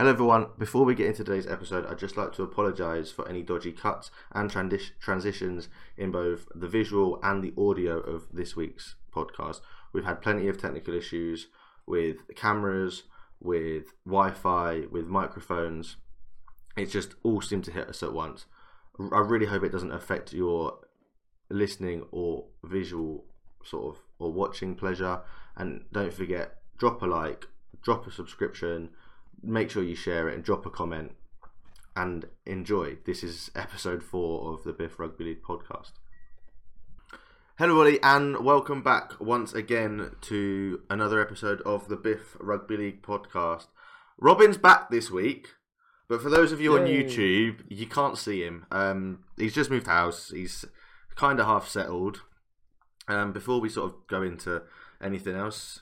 Hello, everyone. Before we get into today's episode, I'd just like to apologise for any dodgy cuts and transitions in both the visual and the audio of this week's podcast. We've had plenty of technical issues with cameras, with Wi Fi, with microphones. It just all seemed to hit us at once. I really hope it doesn't affect your listening or visual sort of or watching pleasure. And don't forget, drop a like, drop a subscription, make sure you share it, and drop a comment. And enjoy. This is episode four of the Biff Rugby League podcast. Hello, everybody, and welcome back once again to another episode of the Biff Rugby League podcast. Robin's back this week, but for those of you on YouTube, you can't see him. Um, he's just moved house. He's kind of half settled. Um, before we sort of go into anything else,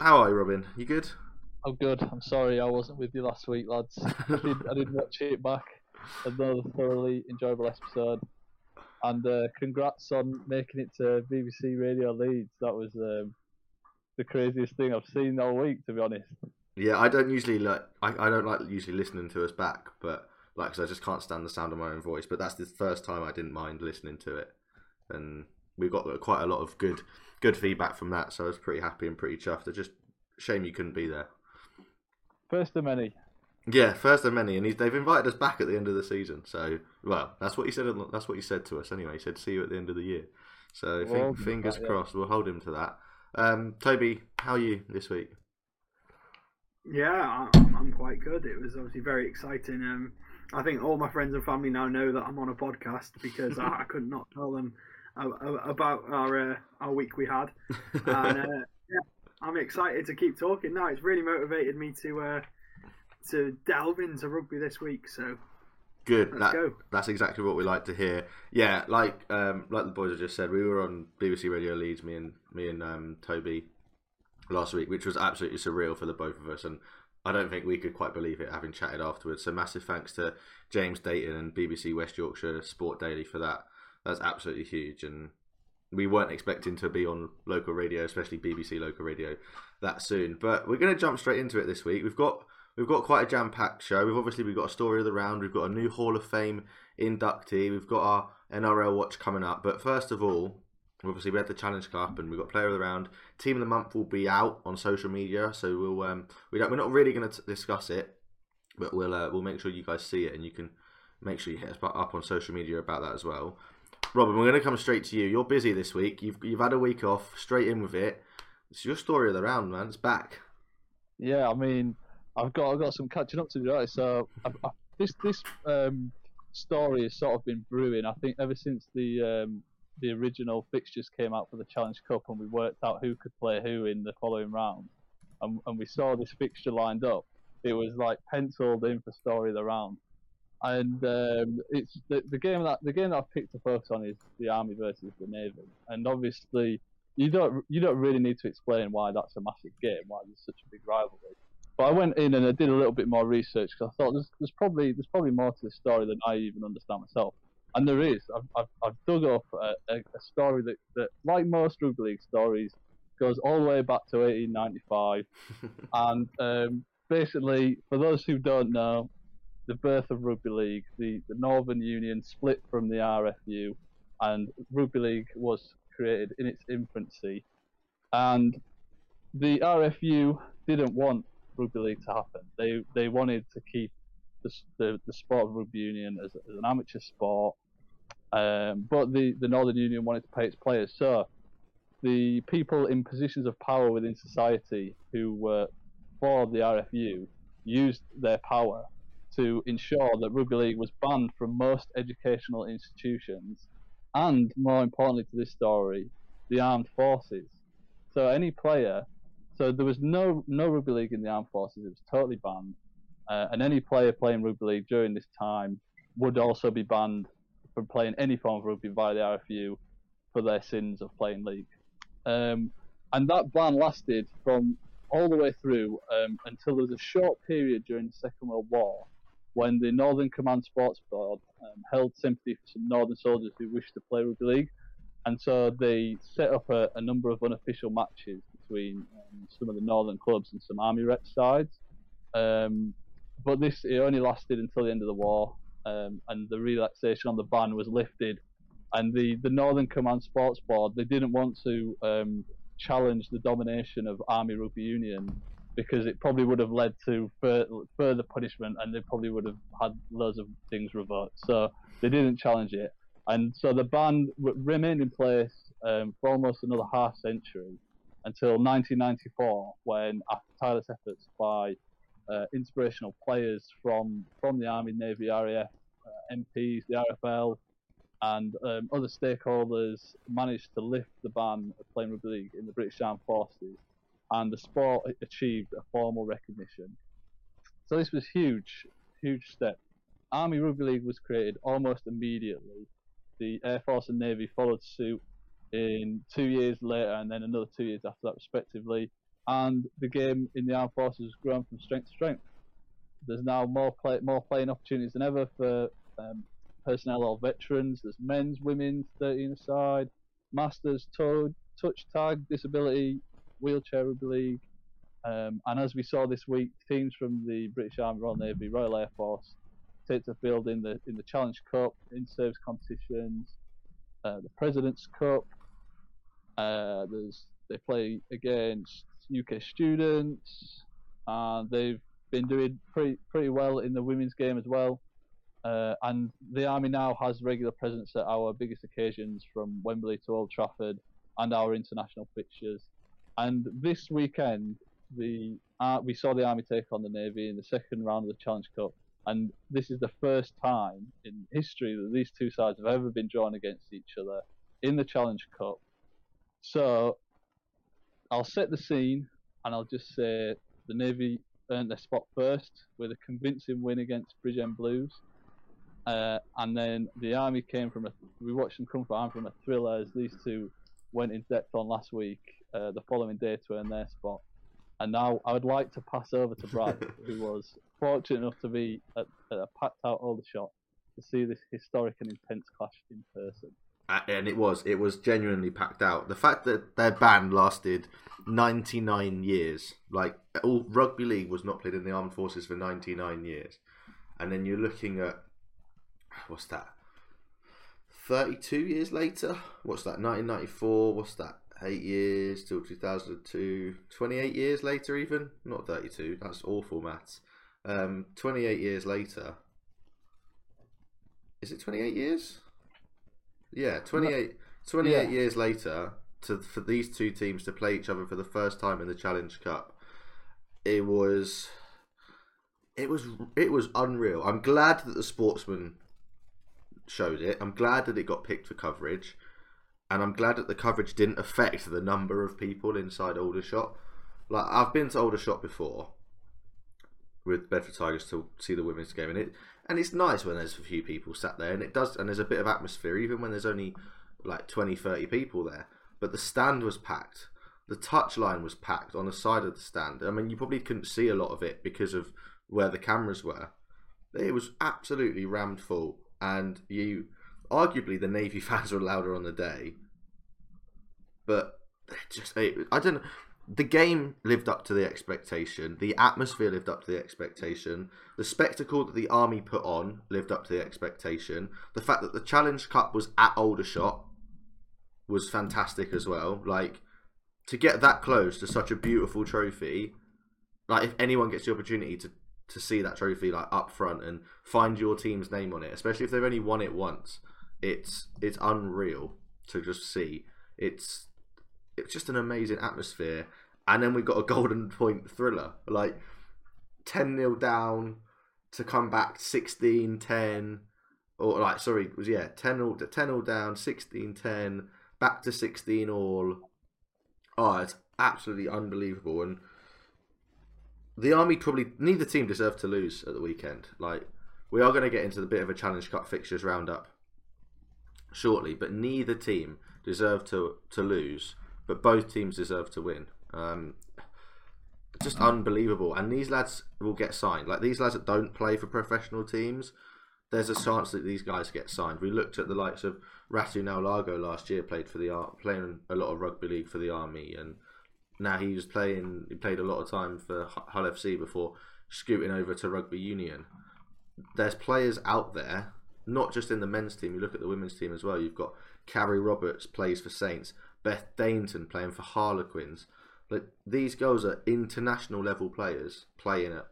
how are you, Robin? You good? I'm good. I'm sorry I wasn't with you last week, lads. I did, I did watch it back. Another thoroughly enjoyable episode. And uh, congrats on making it to BBC Radio Leeds. That was um, the craziest thing I've seen all week, to be honest. Yeah, I don't usually like. I, I don't like usually listening to us back, but like, 'cause I just can't stand the sound of my own voice. But that's the first time I didn't mind listening to it, and we got quite a lot of good, good feedback from that. So I was pretty happy and pretty chuffed. It's just shame you couldn't be there. First of many. Yeah, first of many, and he's, they've invited us back at the end of the season. So, well, that's what he said. That's what he said to us anyway. He said, "See you at the end of the year." So, We'll fin- hold him to fingers that, yeah. crossed. We'll hold him to that. Um, Toby, how are you this week? Yeah, I'm, I'm quite good. It was obviously very exciting. Um, I think all my friends and family now know that I'm on a podcast because I, I could not tell them a- a- about our uh, our week we had. And uh, yeah, I'm excited to keep talking now. It's really motivated me to uh, to delve into rugby this week. So Good. let's That, go. That's exactly what we like to hear. Yeah, like um, like the boys have just said, we were on BBC Radio Leeds, me and me and um, Toby last week, which was absolutely surreal for the both of us, and I don't think we could quite believe it having chatted afterwards. So massive thanks to James Dayton and BBC West Yorkshire Sport Daily for that. That's absolutely huge, and we weren't expecting to be on local radio, especially BBC local radio, that soon. But we're going to jump straight into it this week. We've got we've got quite a jam-packed show. We've obviously we've got a story of the round. We've got a new Hall of Fame inductee. We've got our NRL watch coming up. But first of all, obviously we had the Challenge Cup and we've got Player of the Round. Team of the Month will be out on social media, so we'll um we don't we're not really going to discuss it, but we'll uh, we'll make sure you guys see it and you can make sure you hit us up on social media about that as well. Robin, we're going to come straight to you. You're busy this week. You've you've had a week off. Straight in with it. It's your story of the round, man. It's back. Yeah, I mean, I've got I've got some catching up to do. Right? So I've, i this this um, story has sort of been brewing. I think ever since the um, the original fixtures came out for the Challenge Cup and we worked out who could play who in the following round, and, and we saw this fixture lined up. It was like penciled in for story of the round, and um, it's the, the game that the game that I've picked to focus on is the Army versus the Navy, and obviously you don't you don't really need to explain why that's a massive game, why there's such a big rivalry. But I went in and I did a little bit more research because I thought there's, there's probably there's probably more to the story than I even understand myself, and there is. I've I've, I've dug up a, a, a story that, that, like most rugby league stories, goes all the way back to 1895, and um, basically for those who don't know, the birth of rugby league, the, the Northern Union split from the RFU, and rugby league was created in its infancy, and the RFU didn't want rugby league to happen. They they wanted to keep the the, the sport of rugby union as, as an amateur sport, um, but the, the Northern Union wanted to pay its players. So the people in positions of power within society who were for the RFU used their power to ensure that rugby league was banned from most educational institutions, and more importantly to this story, the armed forces. So any player, so there was no no rugby league in the armed forces; it was totally banned, uh, and any player playing rugby league during this time would also be banned from playing any form of rugby by the RFU for their sins of playing league. Um, and that ban lasted from all the way through um, until there was a short period during the Second World War when the Northern Command Sports Board um, held sympathy for some Northern soldiers who wished to play rugby league. And so they set up a, a number of unofficial matches between um, some of the Northern clubs and some Army rep sides. Um, but this it only lasted until the end of the war, um, and the relaxation on the ban was lifted, and the the Northern Command Sports Board they didn't want to um, challenge the domination of Army Rugby Union because it probably would have led to fur- further punishment, and they probably would have had loads of things revoked. So they didn't challenge it, and so the ban remained in place um, for almost another half century until 1994, when after tireless efforts by uh, inspirational players from from the Army, Navy, RAF, uh, MPs, the RFL, and um, other stakeholders managed to lift the ban of playing rugby league in the British Armed Forces, and the sport achieved a formal recognition. So this was huge, huge step. Army Rugby League was created almost immediately. The Air Force and Navy followed suit in two years later, and then another two years after that, respectively. And the game in the armed forces has grown from strength to strength. There's now more play, more playing opportunities than ever for um, personnel or veterans. There's men's, women's, 13 aside, masters, touch tag, disability, wheelchair rugby league. Um, and as we saw this week, teams from the British Army, Royal Navy, Royal Air Force take the field in the in the Challenge Cup, in service competitions, uh, the President's Cup. Uh, there's they play against UK students, and they've been doing pretty pretty well in the women's game as well. Uh, and the army now has regular presence at our biggest occasions, from Wembley to Old Trafford, and our international fixtures. And this weekend, the uh, we saw the army take on the navy in the second round of the Challenge Cup, and this is the first time in history that these two sides have ever been drawn against each other in the Challenge Cup. So I'll set the scene and I'll just say the Navy earned their spot first with a convincing win against Bridgend Blues. Uh, and then the Army came from a, we watched them come from, from a thriller as these two went in depth on last week, uh, the following day to earn their spot. And now I would like to pass over to Brad, who was fortunate enough to be at, at a packed out Aldershot to see this historic and intense clash in person. And it was, it was genuinely packed out. The fact that their ban lasted 99 years, like all rugby league was not played in the armed forces for 99 years, and then you're looking at what's that? 32 years later. What's that? 1994. What's that? Eight years till 2002. 28 years later, even not 32. That's awful maths. Um, 28 years later. Is it 28 years? Yeah, 28, 28 Yeah. years later to for these two teams to play each other for the first time in the Challenge Cup. It was it was it was unreal. I'm glad that the sportsman showed it. I'm glad that it got picked for coverage. And I'm glad that the coverage didn't affect the number of people inside Aldershot. Like I've been to Aldershot before with Bedford Tigers to see the women's game and it and it's nice when there's a few people sat there and it does and there's a bit of atmosphere even when there's only like 20 30 people there. But the stand was packed. The touchline was packed on the side of the stand. I mean you probably couldn't see a lot of it because of where the cameras were. It was absolutely rammed full and you arguably the navy fans were louder on the day but just i don't know the game lived up to the expectation. The atmosphere lived up to the expectation. The spectacle that the army put on lived up to the expectation. The fact that the Challenge Cup was at Aldershot was fantastic as well. Like to get that close to such a beautiful trophy. Like if anyone gets the opportunity to to see that trophy like up front and find your team's name on it, especially if they've only won it once, it's it's unreal to just see. It's it's just an amazing atmosphere. And then we got a golden point thriller, like 10 0 down to come back 16 10, or like, sorry, was yeah, 10 0 10 0 down, 16 10, back to 16 all. Oh, it's absolutely unbelievable. And the Army probably, neither team deserved to lose at the weekend. Like, we are going to get into the bit of a Challenge Cup fixtures roundup shortly, but neither team deserve to, to lose but both teams deserve to win. Um, just unbelievable. And these lads will get signed. Like these lads that don't play for professional teams, there's a chance that these guys get signed. We looked at the likes of Ratu Naulago last year, played for the playing a lot of rugby league for the army, and now he was playing. He played a lot of time for Hull FC before scooting over to rugby union. There's players out there, not just in the men's team. You look at the women's team as well. You've got Carrie Roberts plays for Saints, Beth Dainton playing for Harlequins. Like these girls are international level players playing at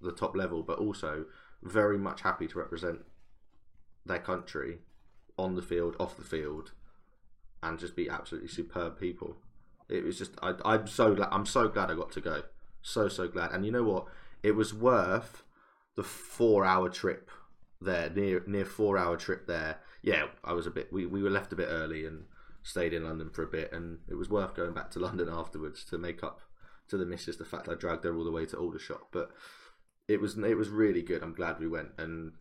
the top level, but also very much happy to represent their country on the field, off the field, and just be absolutely superb people. It was just I, I'm so glad I'm so glad I got to go, so so glad. And you know what? It was worth the four hour trip there, near near four hour trip there. Yeah, I was a bit. We we were left a bit early and stayed in London for a bit, and it was worth going back to London afterwards to make up to the missus the fact I dragged her all the way to Aldershot. But it was it was really good. I'm glad we went, and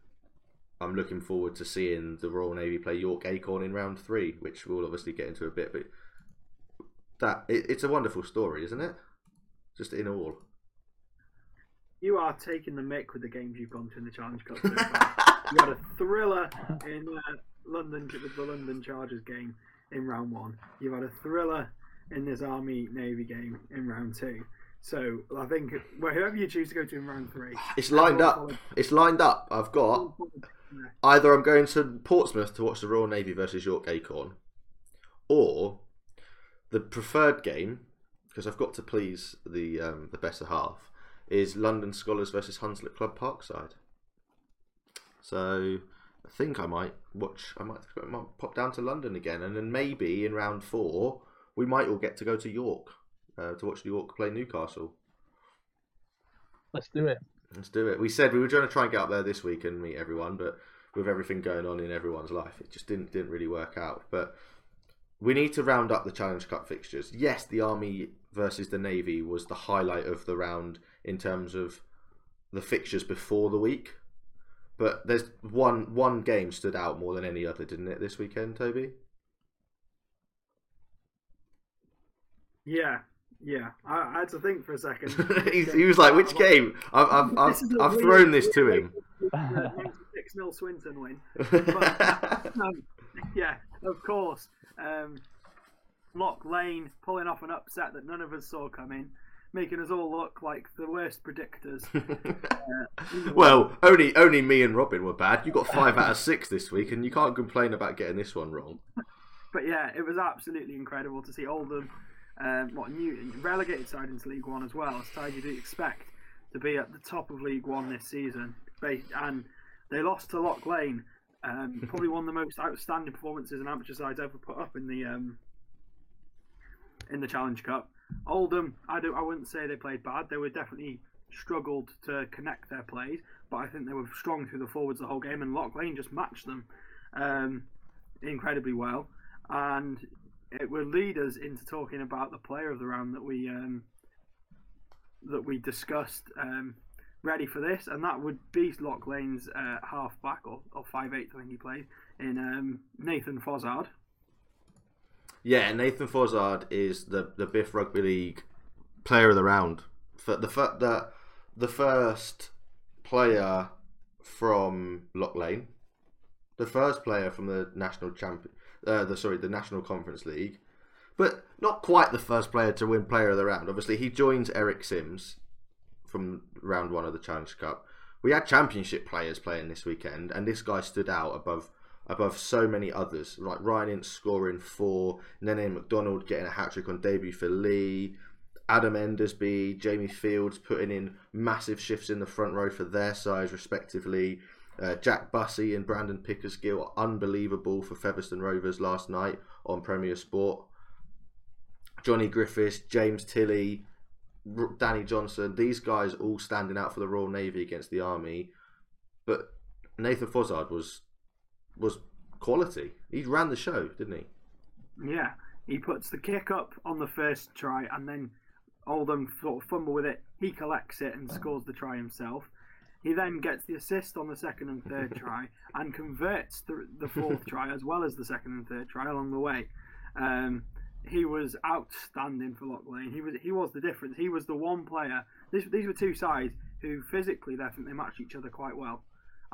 I'm looking forward to seeing the Royal Navy play York Acorn in round three, which we'll obviously get into a bit. But that it, it's a wonderful story, isn't it? Just in all. You are taking the mick with the games you've gone to in the Challenge Cup. So you had a thriller in uh, London the London Chargers game in round one. You've had a thriller in this Army Navy game in round two. So I think well, whoever you choose to go to in round three, It's lined up. It's lined up. I've got either I'm going to Portsmouth to watch the Royal Navy versus York Acorn, or the preferred game because I've got to please the um, the better half is London Scholars versus Hunslet Club Parkside. So I think I might watch. I might, I might pop down to London again, and then maybe in round four we might all get to go to York uh, to watch York play Newcastle. Let's do it. Let's do it. We said we were going to try and get up there this week and meet everyone, but with everything going on in everyone's life, it just didn't didn't really work out. But we need to round up the Challenge Cup fixtures. Yes, the Army versus the Navy was the highlight of the round in terms of the fixtures before the week. But there's one one game stood out more than any other, didn't it, this weekend, Toby? Yeah, yeah. I, I had to think for a second. He was like, "Which game?" I've I've, I've, This is a I've weird- thrown this to him. Six 0 Swinton win. But, um, yeah, of course. Um, Lock Lane pulling off an upset that none of us saw coming, making us all look like the worst predictors. Uh, well, only only me and Robin were bad. You got five out of six this week, and you can't complain about getting this one wrong. but yeah, it was absolutely incredible to see Oldham, um, what new relegated side into League One as well, a side you'd expect to be at the top of League One this season. And they lost to Lock Lane, um, probably one of the most outstanding performances an amateur side's ever put up in the um, in the Challenge Cup. Oldham, I don't, I wouldn't say they played bad. They were definitely struggled to connect their plays, but I think they were strong through the forwards the whole game, and Lock Lane just matched them um, incredibly well. And it will lead us into talking about the player of the round that we um, that we discussed um, ready for this, and that would be Lock Lane's uh, half back or, or five eight I think he played in um, Nathan Fozzard. Yeah, Nathan Fozzard is the the Biff Rugby League player of the round. For the fact that the first player from Lock Lane, the first player from the national champion, uh, the sorry, the National Conference League, but not quite the first player to win Player of the Round. Obviously, he joins Eric Sims from round one of the Challenge Cup. We had championship players playing this weekend, and this guy stood out above above so many others. Like Ryan Ince scoring four, Nene Macdonald getting a hat trick on debut for Leigh, Adam Endersby, Jamie Fields putting in massive shifts in the front row for their sides, respectively. Uh, Jack Bussey and Brandon Pickersgill are unbelievable for Featherstone Rovers last night on Premier Sport. Johnny Griffiths, James Tilley, Danny Johnson, these guys all standing out for the Royal Navy against the Army. But Nathan Fozzard was was quality. He ran the show, didn't he? Yeah, he puts the kick up on the first try, and then Oldham sort of fumble with it. He collects it and scores the try himself. He then gets the assist on the second and third try and converts the, the fourth try as well as the second and third try along the way. Um, he was outstanding for Lock Lane. He was he was the difference. He was the one player. This, these were two sides who physically, I think they matched each other quite well.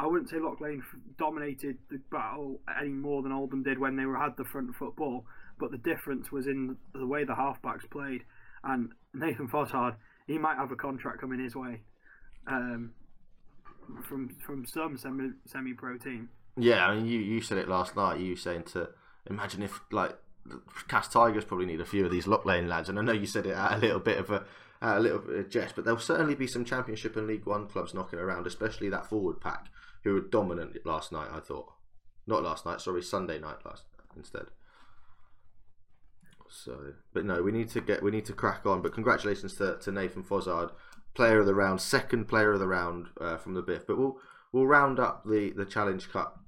I wouldn't say Lock Lane dominated the battle any more than Oldham did when they were had the front football, but the difference was in the way the halfbacks played. And Nathan Fozzard, he might have a contract coming his way. um, from from some semi semi pro team. Yeah, I mean, you, you said it last night. You saying to imagine if like Cas Tigers probably need a few of these lock lane lads, and I know you said it at a little bit of a a little bit of jest, but there'll certainly be some Championship and League One clubs knocking around, especially that forward pack who were dominant last night. I thought, not last night, sorry, Sunday night last instead. So, but no, we need to get we need to crack on. But congratulations to, to Nathan Fozzard, player of the round, second player of the round uh, from the Biff. But we'll we'll round up the the Challenge Cup.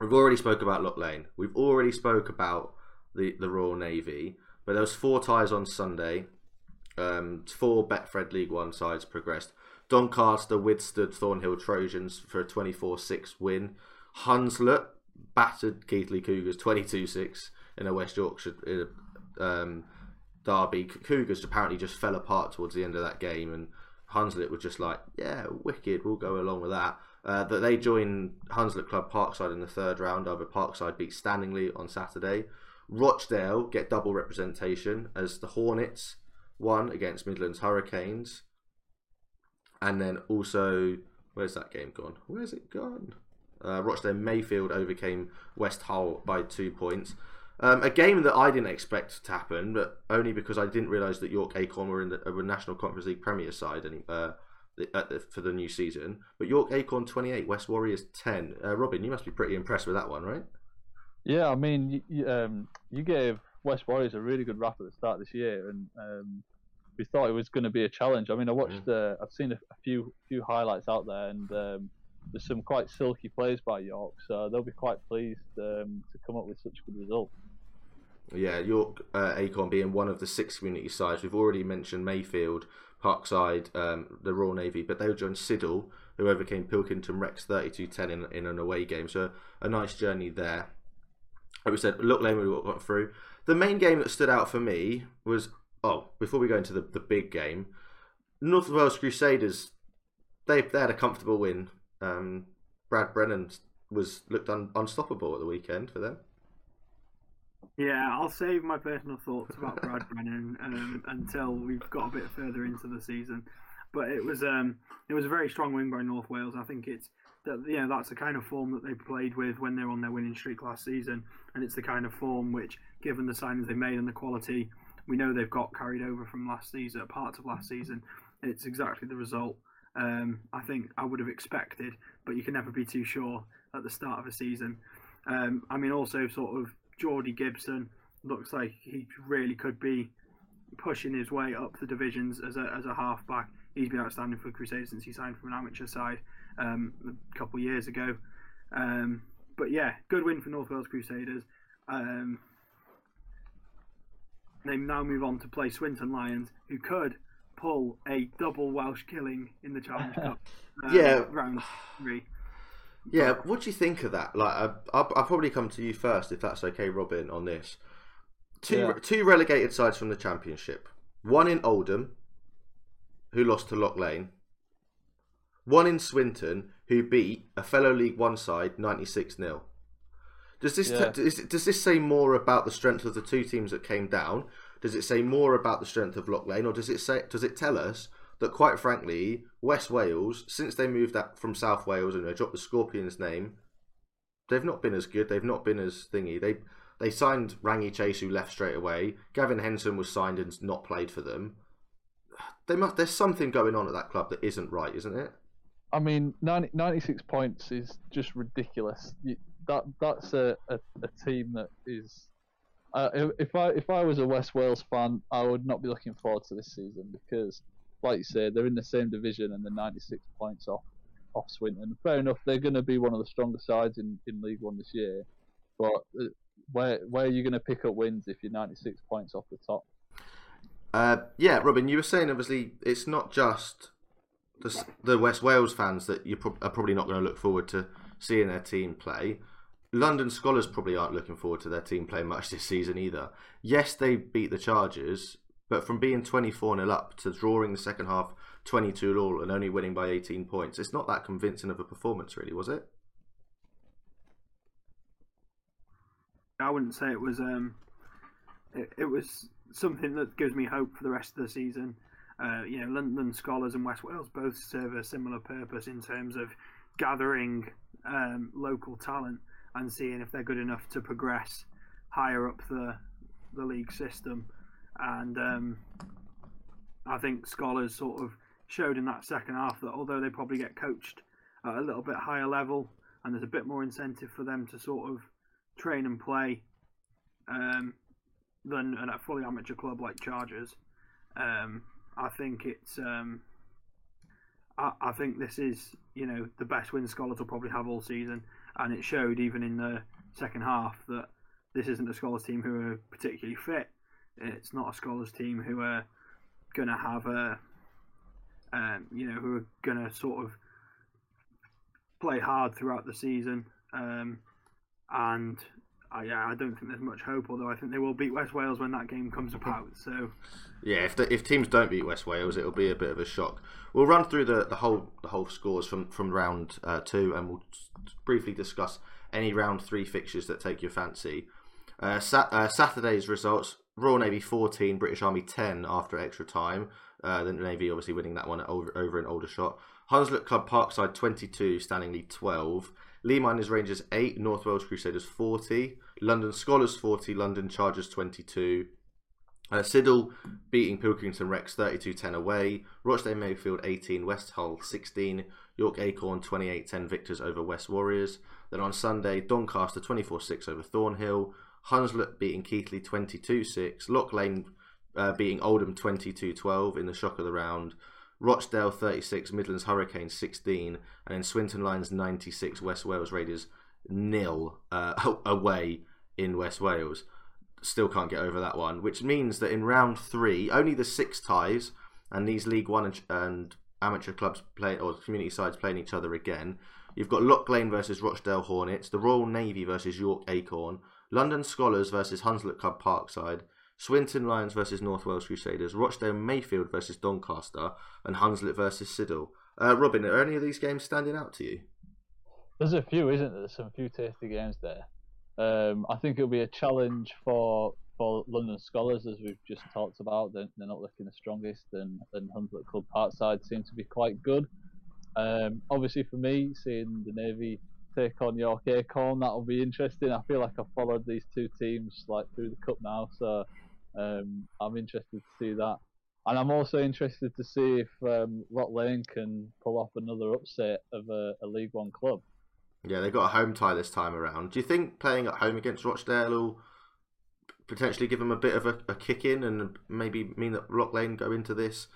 We've already spoke about Lock Lane. We've already spoke about the the Royal Navy. But there was four ties on Sunday. Um, four Betfred League One sides progressed. Doncaster withstood Thornhill Trojans for a 24-6 win. Hunslet battered Keighley Cougars 22-6 in a West Yorkshire um, derby. Cougars apparently just fell apart towards the end of that game, and Hunslet was just like, "Yeah, wicked, we'll go along with that." Uh, that they join Hunslet Club Parkside in the third round. Over Parkside beat Stanningley on Saturday. Rochdale get double representation as the Hornets won against Midlands Hurricanes, and then also where's that game gone? Where's it gone? Uh, Rochdale Mayfield overcame West Hull by two points. Um, a game that I didn't expect to happen, but only because I didn't realise that York Acorn were in the were National Conference League Premier side uh, the, the, for the new season. But York Acorn 28, West Warriors 10. Uh, Robin, you must be pretty impressed with that one, right? Yeah, I mean, you, um, you gave West Warriors a really good rap at the start this year, and um, we thought it was going to be a challenge. I mean, I watched, uh, I've seen a, a, few few highlights out there, and um, there's some quite silky plays by York, so they'll be quite pleased um, to come up with such a good result. Yeah, York uh, Acorn being one of the six community sides. We've already mentioned Mayfield, Parkside, um, the Royal Navy, but they will join Siddal, who overcame Pilkington Rex 32-10 in, in an away game. So a nice journey there. Like we said, Lock, Lane we got through. The main game that stood out for me was oh, before we go into the, the big game, North Wales Crusaders they they had a comfortable win. Um, Brad Brennan was looked un, unstoppable at the weekend for them. Yeah, I'll save my personal thoughts about Brad Brennan um, until we've got a bit further into the season. But it was um, it was a very strong win by North Wales. I think it's that you know that's the kind of form that they played with when they were on their winning streak last season, and it's the kind of form which, given the signings they made and the quality, we know they've got carried over from last season, parts of last season. It's exactly the result um, I think I would have expected, but you can never be too sure at the start of a season. Um, I mean, also sort of Geordie Gibson looks like he really could be pushing his way up the divisions as a as a halfback. He's been outstanding for Crusaders since he signed from an amateur side um, a couple of years ago. Um, but yeah, good win for North Wales Crusaders. Um, they now move on to play Swinton Lions, who could pull a double Welsh killing in the Challenge Cup. Um, yeah, round three. Yeah, what do you think of that? Like, I, I'll, I'll, probably come to you first if that's okay, Robin, on this. Two yeah. two relegated sides from the Championship. One in Oldham, who lost to Lock Lane. One in Swinton, who beat a fellow League One side ninety six 0 Does this yeah. t- does this say more about the strength of the two teams that came down? Does it say more about the strength of Lock Lane, or does it say does it tell us that quite frankly, West Wales, since they moved that from South Wales and they dropped the Scorpions name, they've not been as good. They've not been as thingy. They they signed Rangi Chase, who left straight away. Gavin Henson was signed and not played for them. They must. There's something going on at that club that isn't right, isn't it? I mean, 90, 96 points is just ridiculous. That that's a, a, a team that is. Uh, if I if I was a West Wales fan, I would not be looking forward to this season because like you say, they're in the same division and they're 96 points off off Swinton. Fair enough, they're going to be one of the stronger sides in, in League One this year. But uh, where where are you going to pick up wins if you're 96 points off the top? Uh, yeah, Robin, you were saying obviously it's not just the, the West Wales fans that you pro- are probably not going to look forward to seeing their team play. London Scholars probably aren't looking forward to their team playing much this season either. Yes, they beat the Chargers, but from being 24 0 up to drawing the second half 22 all and only winning by 18 points, it's not that convincing of a performance, really, was it? I wouldn't say it was. Um, it, it was something that gives me hope for the rest of the season. uh, you know, London Scholars and West Wales both serve a similar purpose in terms of gathering um, local talent and seeing if they're good enough to progress higher up the the league system. And um, I think Scholars sort of showed in that second half that although they probably get coached at a little bit higher level and there's a bit more incentive for them to sort of train and play um, than a fully amateur club like Chargers. Um, I think it's. Um, I, I, think this is, you know, the best win Scholars will probably have all season, and it showed even in the second half that this isn't a Scholars team who are particularly fit. It's not a Scholars team who are going to have a, um, you know, who are going to sort of play hard throughout the season. Um, and I, yeah, I don't think there's much hope. Although I think they will beat West Wales when that game comes about. So yeah, if the, if teams don't beat West Wales, it'll be a bit of a shock. We'll run through the, the whole the whole scores from from round uh, two, and we'll briefly discuss any round three fixtures that take your fancy. Uh, uh, Saturday's results: Royal Navy 14, British Army 10 after extra time. Uh, the Navy obviously winning that one over, over an Aldershot. Hunslet Club Parkside 22, Stanley 12. Leigh Miners Rangers 8, North Wales Crusaders 40, London Scholars 40, London Chargers 22. Uh, Siddal beating Pilkington Rex 32-10 away. Rochdale Mayfield 18, West Hull 16, York Acorn 28-10 victors over West Warriors. Then on Sunday, Doncaster 24-6 over Thornhill. Hunslet beating Keighley 22-6. Lock Lane uh, beating Oldham 22-12 in the shock of the round. Rochdale 36, Midlands Hurricanes 16, and then Swinton Lions 96, West Wales Raiders nil uh, away in West Wales. Still can't get over that one, which means that in round three, only the six ties and these League One and, and amateur clubs play or community sides playing each other again. You've got Lock Lane versus Rochdale Hornets, the Royal Navy versus York Acorn, London Scholars versus Hunslet Club Parkside, Swinton Lions versus North Wales Crusaders, Rochdale Mayfield versus Doncaster, and Hunslet versus Siddal. Uh, Robin, are any of these games standing out to you? There's a few, isn't there? There's some few tasty games there. Um, I think it'll be a challenge for for London Scholars, as we've just talked about. They're, they're not looking the strongest, and, and Hunslet Club Parkside seem to be quite good. Um, obviously, for me, seeing the Navy take on York Acorn, that'll be interesting. I feel like I've followed these two teams like through the cup now, so um, I'm interested to see that. And I'm also interested to see if um, Lock Lane can pull off another upset of a, a League One club. Yeah, they've got a home tie this time around. Do you think playing at home against Rochdale will potentially give them a bit of a, a kick in and maybe mean that Lock Lane go into this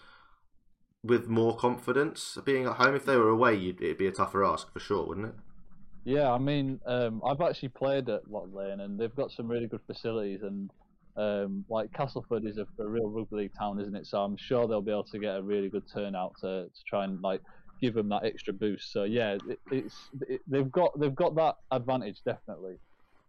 with more confidence? Being at home, if they were away, it'd be a tougher ask for sure, wouldn't it? Yeah, I mean, um, I've actually played at Lock Lane and they've got some really good facilities and um, like Castleford is a, a, real rugby league town, isn't it? So I'm sure they'll be able to get a really good turnout to, to try and like give them that extra boost. So yeah, it, it's it, they've got they've got that advantage definitely.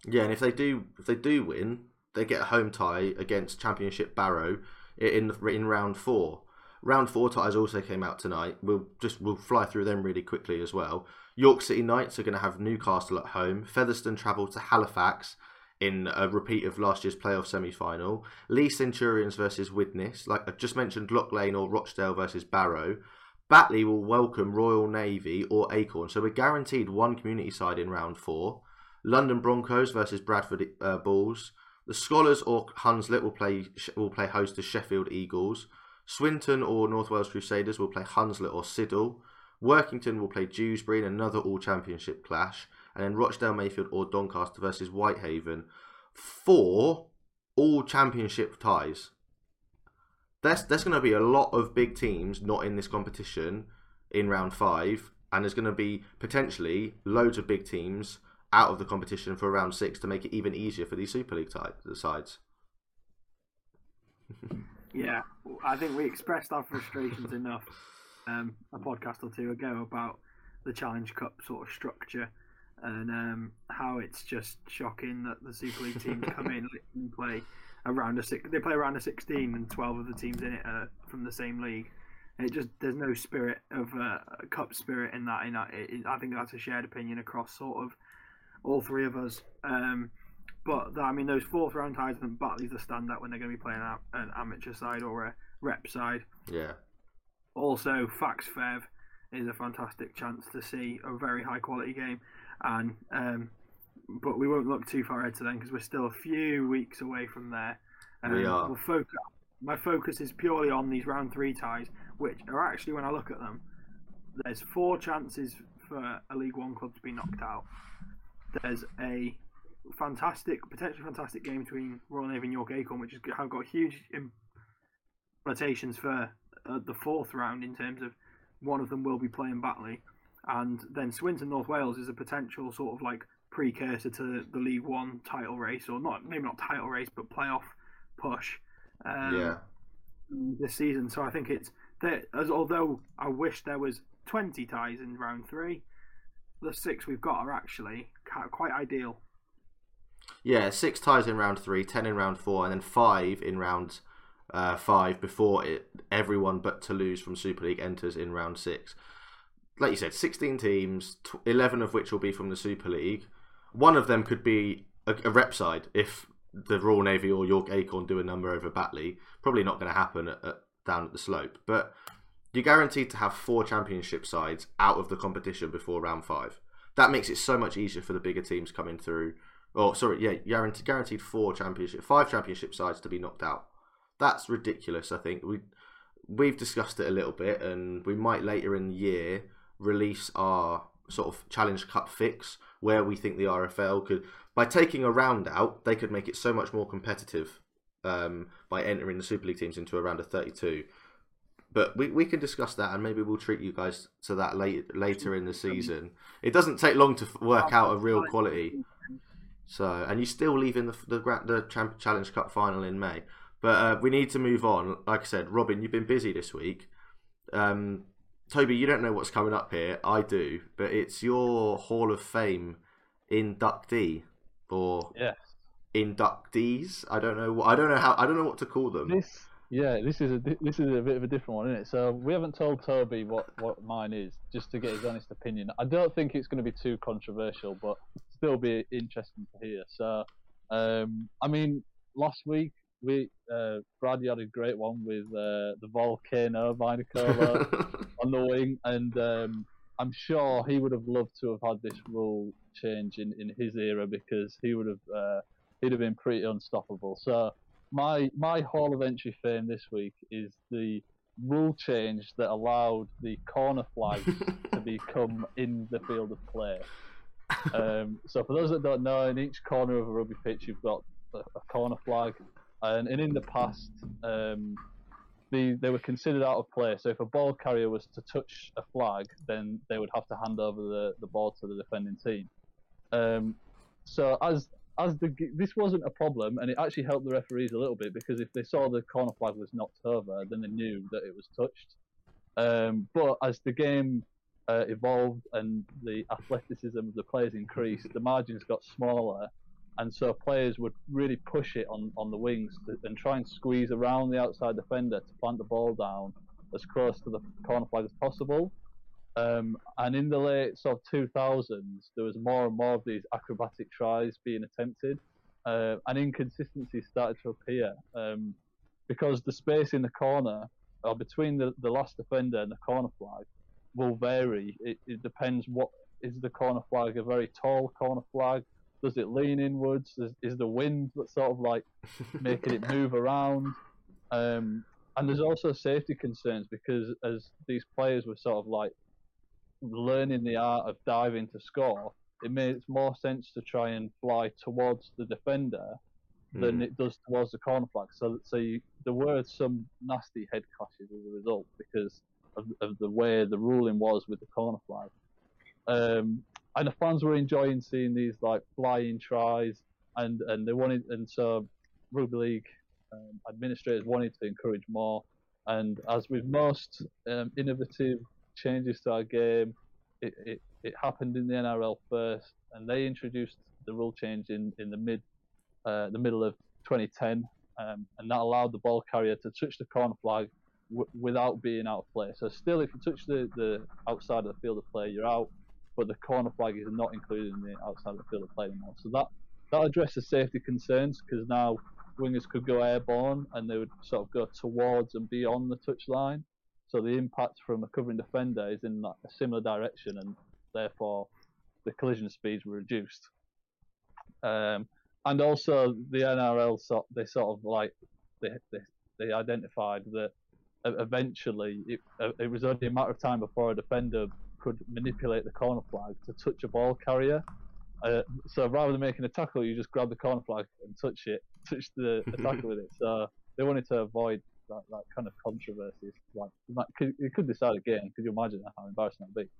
Yeah, and if they do if they do win, they get a home tie against Championship Barrow in in round four. Round four ties also came out tonight. We'll just we'll fly through them really quickly as well. York City Knights are going to have Newcastle at home. Featherstone travel to Halifax in a repeat of last year's playoff semi final. Leigh Centurions versus Widnes, like I just mentioned, Lock Lane or Rochdale versus Barrow. Batley will welcome Royal Navy or Acorn, so we're guaranteed one community side in round four. London Broncos versus Bradford uh, Bulls. The Scholars or Hunslet will play will play host to Sheffield Eagles. Swinton or North Wales Crusaders will play Hunslet or Siddal. Workington will play Dewsbury in another All Championship clash and then Rochdale Mayfield or Doncaster versus Whitehaven for all championship ties. There's there's going to be a lot of big teams not in this competition in round five, and there's going to be potentially loads of big teams out of the competition for round six to make it even easier for these Super League sides. yeah, I think we expressed our frustrations enough um, a podcast or two ago about the Challenge Cup sort of structure and um, how it's just shocking that the Super League teams come in and play around a six. They play around a sixteen, and twelve of the teams in it are from the same league. And it just there's no spirit of uh, cup spirit in that. In that, it, I think that's a shared opinion across sort of all three of us. Um, but I mean, those fourth round ties, and Batley's the standout when they're going to be playing out an amateur side or a, rep side. Yeah. Also, Fax Fev is a fantastic chance to see a very high quality game, and um, but we won't look too far ahead to then because we're still a few weeks away from there. Um, We are. We'll focus, my focus is purely on these round three ties, which are actually, when I look at them, there's four chances for a League One club to be knocked out. There's a fantastic, potentially fantastic game between Royal Navy and York Acorn, which have got huge implications for uh, the fourth round in terms of one of them will be playing Batley, and then Swinton North Wales is a potential sort of like precursor to the League One title race, or not maybe not title race, but playoff push. Um, yeah. this season. So I think it's that as although I wish there was 20 ties in round three, the six we've got are actually quite ideal. Yeah, six ties in round three, ten in round four, and then five in round uh, five before it. Everyone but Toulouse from Super League enters in round six. Like you said, sixteen teams, eleven of which will be from the Super League. One of them could be a, a rep side if the Royal Navy or York Acorn do a number over Batley. Probably not going to happen at, at, down at the slope, but you're guaranteed to have four championship sides out of the competition before round five. That makes it so much easier for the bigger teams coming through. Oh, sorry, yeah, guaranteed, guaranteed four championship, five championship sides to be knocked out. That's ridiculous. I think we we've discussed it a little bit, and we might later in the year release our sort of Challenge Cup fix where we think the RFL could, by taking a round out, they could make it so much more competitive um, by entering the Super League teams into a round of 32. But we, we can discuss that, and maybe we'll treat you guys to that later later in the season. It doesn't take long to work out a real quality. So, and you still leave in the the, Challenge Cup final in May. But uh, we need to move on. Like I said, Robin, you've been busy this week. Um, Toby, you don't know what's coming up here. I do, but it's your Hall of Fame inductee or Yes. inductees. I don't know. what I don't know how. I don't know what to call them. This, yeah, this is a this is a bit of a different one, isn't it? So we haven't told Toby what what mine is, just to get his honest opinion. I don't think it's going to be too controversial, but still be interesting to hear. So, um, I mean, last week we uh, Brad you had a great one with uh, the volcano Vinocola on the wing, and um, I'm sure he would have loved to have had this rule change in, in his era because he would have uh, he'd have been pretty unstoppable. So my my Hall of Entry fame this week is the rule change that allowed the corner flag to become in the field of play. Um, so for those that don't know, in each corner of a rugby pitch, you've got a, a corner flag, and, and in the past, um, the, they were considered out of play. So if a ball carrier was to touch a flag, then they would have to hand over the, the ball to the defending team. Um, so as as the this wasn't a problem, and it actually helped the referees a little bit because if they saw the corner flag was knocked over, then they knew that it was touched. Um, but as the game uh, evolved and the athleticism of the players increased, the margins got smaller, and so players would really push it on, on the wings and try and squeeze around the outside defender to plant the ball down as close to the corner flag as possible. Um, and in the late sort of 2000s, there was more and more of these acrobatic tries being attempted, uh, and inconsistencies started to appear um, because the space in the corner or between the, the last defender and the corner flag will vary. It, it depends what is the corner flag a very tall corner flag? Does it lean inwards? Is, is the wind that's sort of like making it move around? Um, and there's also safety concerns because as these players were sort of like learning the art of diving to score, it makes more sense to try and fly towards the defender than Hmm. it does towards the corner flag. So, so you, there were some nasty head clashes as a result because of, of the way the ruling was with the corner flag. Um, and the fans were enjoying seeing these like flying tries, and, and they wanted, and so rugby league um, administrators wanted to encourage more. And as with most um, innovative changes to our game, it, it, it happened in the NRL first, and they introduced the rule change in, in the mid uh, the middle of 2010, um, and that allowed the ball carrier to touch the corner flag w- without being out of play. So still, if you touch the, the outside of the field of play, you're out, but the corner flag is not included in the outside of the field of play anymore. So that that addresses safety concerns because now wingers could go airborne and they would sort of go towards and beyond the touchline. So the impact from a covering defender is in a similar direction, and therefore the collision speeds were reduced. Um, and also the NRL sort they sort of like they they, they identified that eventually it, it was only a matter of time before a defender could manipulate the corner flag to touch a ball carrier. Uh, so rather than making a tackle, you just grab the corner flag and touch it, touch the attacker with it. So they wanted to avoid that, that kind of controversy. Like like, could- decide a game. Could you imagine how embarrassing that'd be?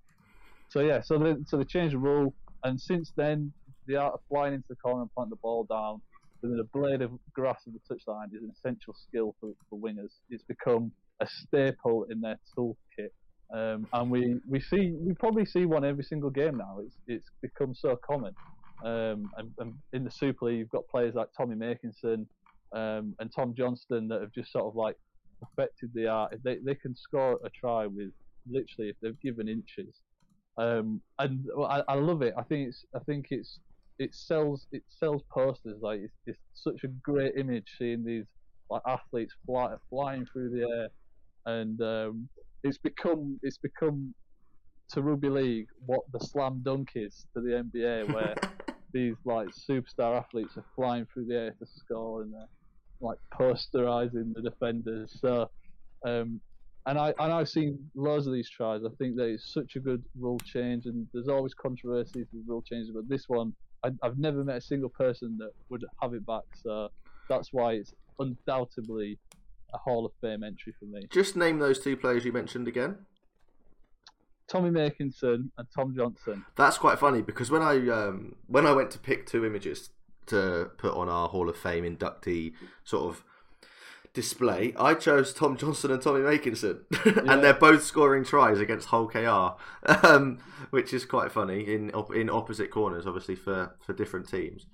So yeah, so they so they changed the rule, and since then the art of flying into the corner and planting the ball down within a blade of grass of the touchline is an essential skill for, for wingers. It's become a staple in their toolkit, um, and we, we see we probably see one every single game now. It's it's become so common. Um, and, and in the Super League, you've got players like Tommy Makinson um, and Tom Johnstone that have just sort of like perfected the art. They they can score a try with literally if they've given inches. Um, and I, I love it. I think it's I think it's it sells it sells posters like it's, it's such a great image seeing these like athletes fly, flying through the air and um, it's become it's become to rugby league what the slam dunk is to the NBA where these like superstar athletes are flying through the air to score and they're like posterizing the defenders so um, and I and I've seen loads of these tries. I think that it's such a good rule change, and there's always controversies with rule changes, but this one I, I've never met a single person that would have it back. So that's why it's undoubtedly a Hall of Fame entry for me. Just name those two players you mentioned again. Tommy Makinson and Tom Johnson. That's quite funny because when I um, when I went to pick two images to put on our Hall of Fame inductee sort of display, I chose Tom Johnson and Tommy Makinson, Yeah. and they're both scoring tries against Hull KR, um, which is quite funny in in opposite corners, obviously for, for different teams.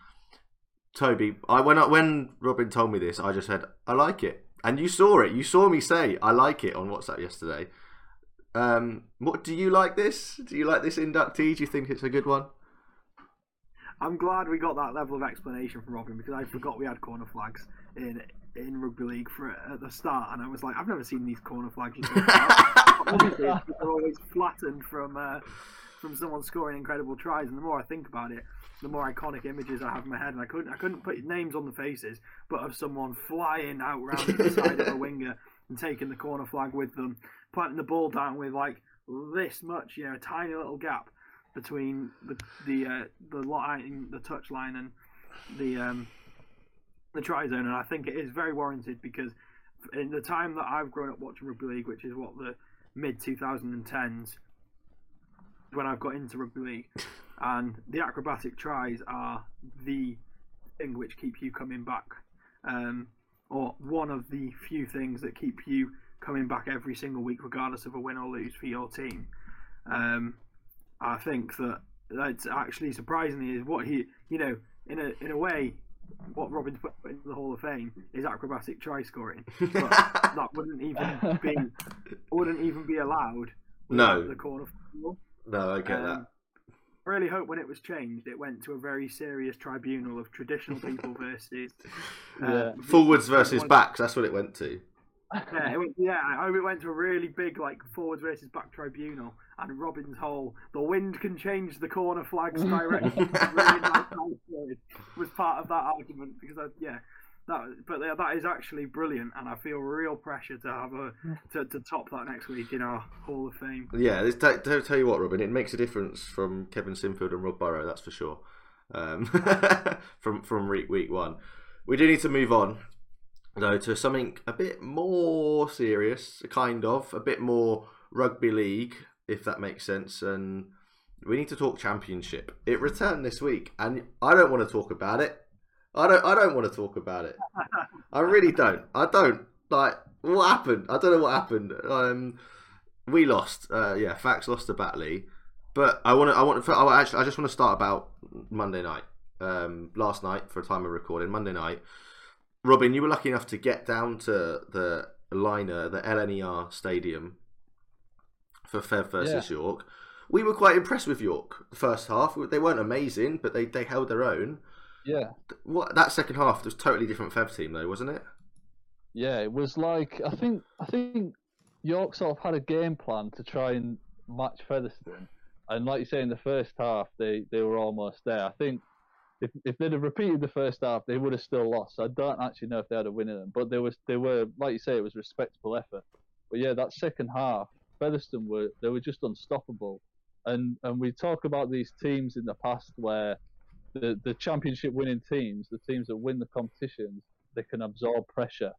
Toby, I when I, when Robin told me this, I just said I like it, and you saw it. You saw me say I like it on WhatsApp yesterday. Um, what do you like this? Do you like this inductee? Do you think it's a good one? I'm glad we got that level of explanation from Robin because I forgot we had corner flags in in rugby league for at the start, and I was like, I've never seen these corner flags. Obviously, they're always flattened from uh, from someone scoring incredible tries, and the more I think about it, the more iconic images I have in my head, and I couldn't I couldn't put names on the faces, but of someone flying out round the side of a winger and taking the corner flag with them, planting the ball down with like this much, you know, a tiny little gap between the the uh, the line, the touch line, and the um, the try zone, and I think it is very warranted because in the time that I've grown up watching rugby league, which is what the mid 2010s, when I've got into rugby league, and the acrobatic tries are the thing which keep you coming back, um, or one of the few things that keep you coming back every single week, regardless of a win or lose for your team. Um, I think that that's actually surprisingly is what he, you know, in a in a way, what Robin's put into the Hall of Fame is acrobatic try scoring. But that wouldn't even be wouldn't even be allowed. No. the corner. No, I get that. Um, I really hope when it was changed, it went to a very serious tribunal of traditional people versus uh, Yeah. Forwards versus backs. That's what it went to. Yeah, it went, yeah. I hope it went to a really big like forwards versus back tribunal, and Robin's Hole. "the wind can change the corner flag's direction" really nice was part of that argument because I, yeah, that but yeah, that is actually brilliant, and I feel real pressure to have a to, to top that next week in our Hall of Fame. Yeah, this, t- t- tell you what, Robin, it makes a difference from Kevin Sinfield and Rob Burrow, that's for sure. Um, from from week week one, we do need to move on though to something a bit more serious, kind of a bit more rugby league, if that makes sense, and we need to talk championship. It returned this week, and I don't want to talk about it. I don't. I don't want to talk about it. I really don't. I don't. Like, what happened? I don't know what happened. Um, we lost. Uh, yeah, Fax lost to Batley, but I want to. I want to. I actually, I just want to start about Monday night. Um, last night for a time of recording, Monday night. Robin, you were lucky enough to get down to the liner, the LNER Stadium for Fev versus York. We were quite impressed with York the first half. They weren't amazing, but they, they held their own. Yeah, What that second half was totally different Fev team though, wasn't it? yeah. It was like I think I think York sort of had a game plan to try and match Featherstone, and like you say, in the first half they, they were almost there. I think if if they'd have repeated the first half, they would have still lost. I don't actually know if they had a win in them, but there was they were like you say, it was respectable effort. But yeah, that second half, Featherstone were they were just unstoppable. And and we talk about these teams in the past where the the championship winning teams, the teams that win the competitions, they can absorb pressure.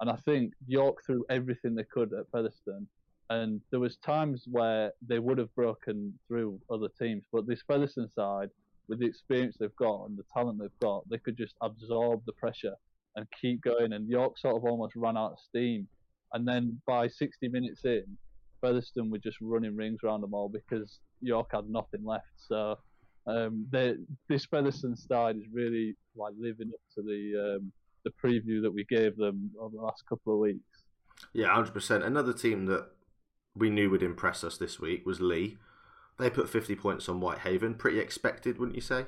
And I think York threw everything they could at Featherstone. And there was times where they would have broken through other teams, but this Featherstone side, with the experience they've got and the talent they've got, they could just absorb the pressure and keep going. And York sort of almost ran out of steam. And then by 60 minutes in, Featherstone were just running rings around them all because York had nothing left. So um, they, this Featherstone side is really like living up to the um, the preview that we gave them over the last couple of weeks. Yeah, hundred percent. Another team that we knew would impress us this week was Leigh. They put fifty points on Whitehaven. Pretty expected, wouldn't you say?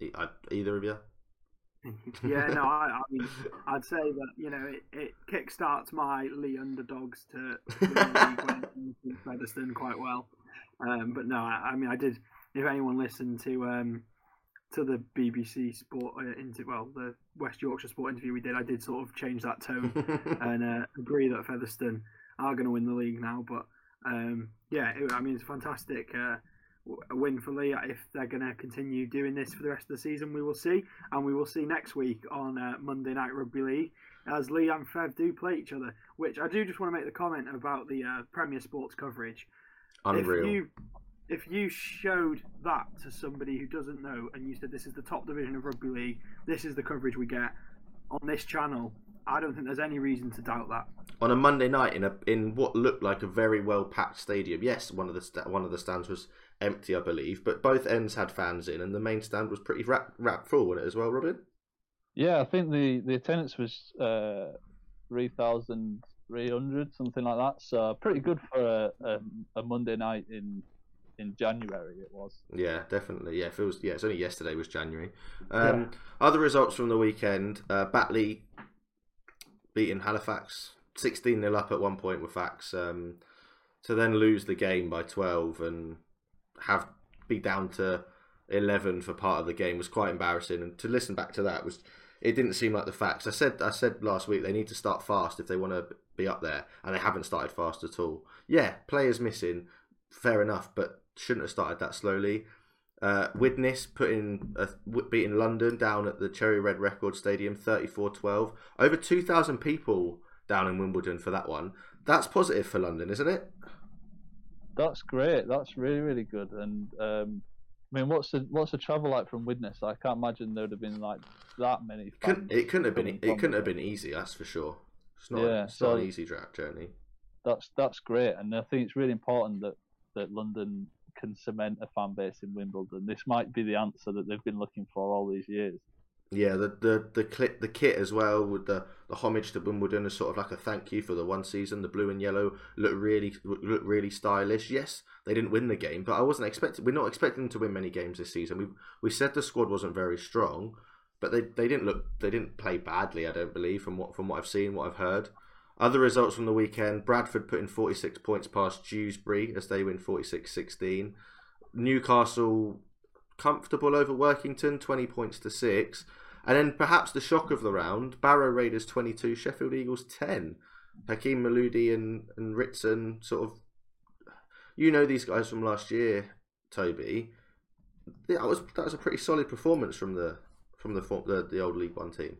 E- I- Either of you? yeah, no, I, I mean, I'd say that you know it, it kickstarts my Leigh underdogs to win the league when Featherstone quite well. Um, but no, I, I mean, I did. If anyone listened to um, to the BBC Sport uh, into well the West Yorkshire Sport interview we did, I did sort of change that tone and uh, agree that Featherstone are going to win the league now. But um, yeah, it, I mean, it's a fantastic uh, win for Leigh. If they're going to continue doing this for the rest of the season, we will see. And we will see next week on uh, Monday Night Rugby League as Leigh and Fev do play each other. Which I do just want to make the comment about the uh, Premier Sports coverage. Unreal. If you if you showed that to somebody who doesn't know and you said this is the top division of rugby league, this is the coverage we get on this channel, I don't think there's any reason to doubt that. on a Monday night in a in what looked like a very well packed stadium. Yes, one of the sta- one of the stands was empty, I believe, but both ends had fans in, and the main stand was pretty wrap wrap full in it as well. Robin. Yeah, I think the, the attendance was uh, 3,300, something like that. So pretty good for a, a, a Monday night in in January, it was. Yeah, definitely. Yeah, feels. Yeah, it's only yesterday was January. Um, Other results from the weekend: uh, Batley beating Halifax, sixteen nil up at one point with Fax, um, to then lose the game by twelve and have be down to eleven for part of the game was quite embarrassing. And to listen back to that was. It didn't seem like the facts. I said I said last week they need to start fast if they want to be up there, and they haven't started fast at all. Yeah, players missing, fair enough, but shouldn't have started that slowly. Uh, Widnes putting uh, beating London down at the Cherry Red Record Stadium 34-12. Over 2,000 people down in Wimbledon for that one. That's positive for London, isn't it? That's great. That's really, really good. And um, I mean, what's the what's the travel like from Widnes? I can't imagine there would have been like that many. Couldn't, it couldn't have been. It couldn't have been easy. That's for sure. It's not. Yeah, it's not an easy journey. That's that's great, and I think it's really important that that London can cement a fan base in Wimbledon. This might be the answer that they've been looking for all these years. Yeah, the the the kit the kit as well with the, the homage to Wimbledon is sort of like a thank you for the one season. The blue and yellow look really look really stylish. Yes, they didn't win the game, but I wasn't expecting. We're not expecting to win many games this season. We we said the squad wasn't very strong, but they, they didn't look they didn't play badly. I don't believe from what from what I've seen, what I've heard. Other results from the weekend: Bradford putting forty six points past Dewsbury as they win 46-16. Newcastle comfortable over Workington, twenty points to six. And then perhaps the shock of the round, Barrow Raiders 22, Sheffield Eagles 10. Hakim Miloudi and, and Ritson sort of... You know these guys from last year, Toby. That was that was a pretty solid performance from the from the the, the old League One team.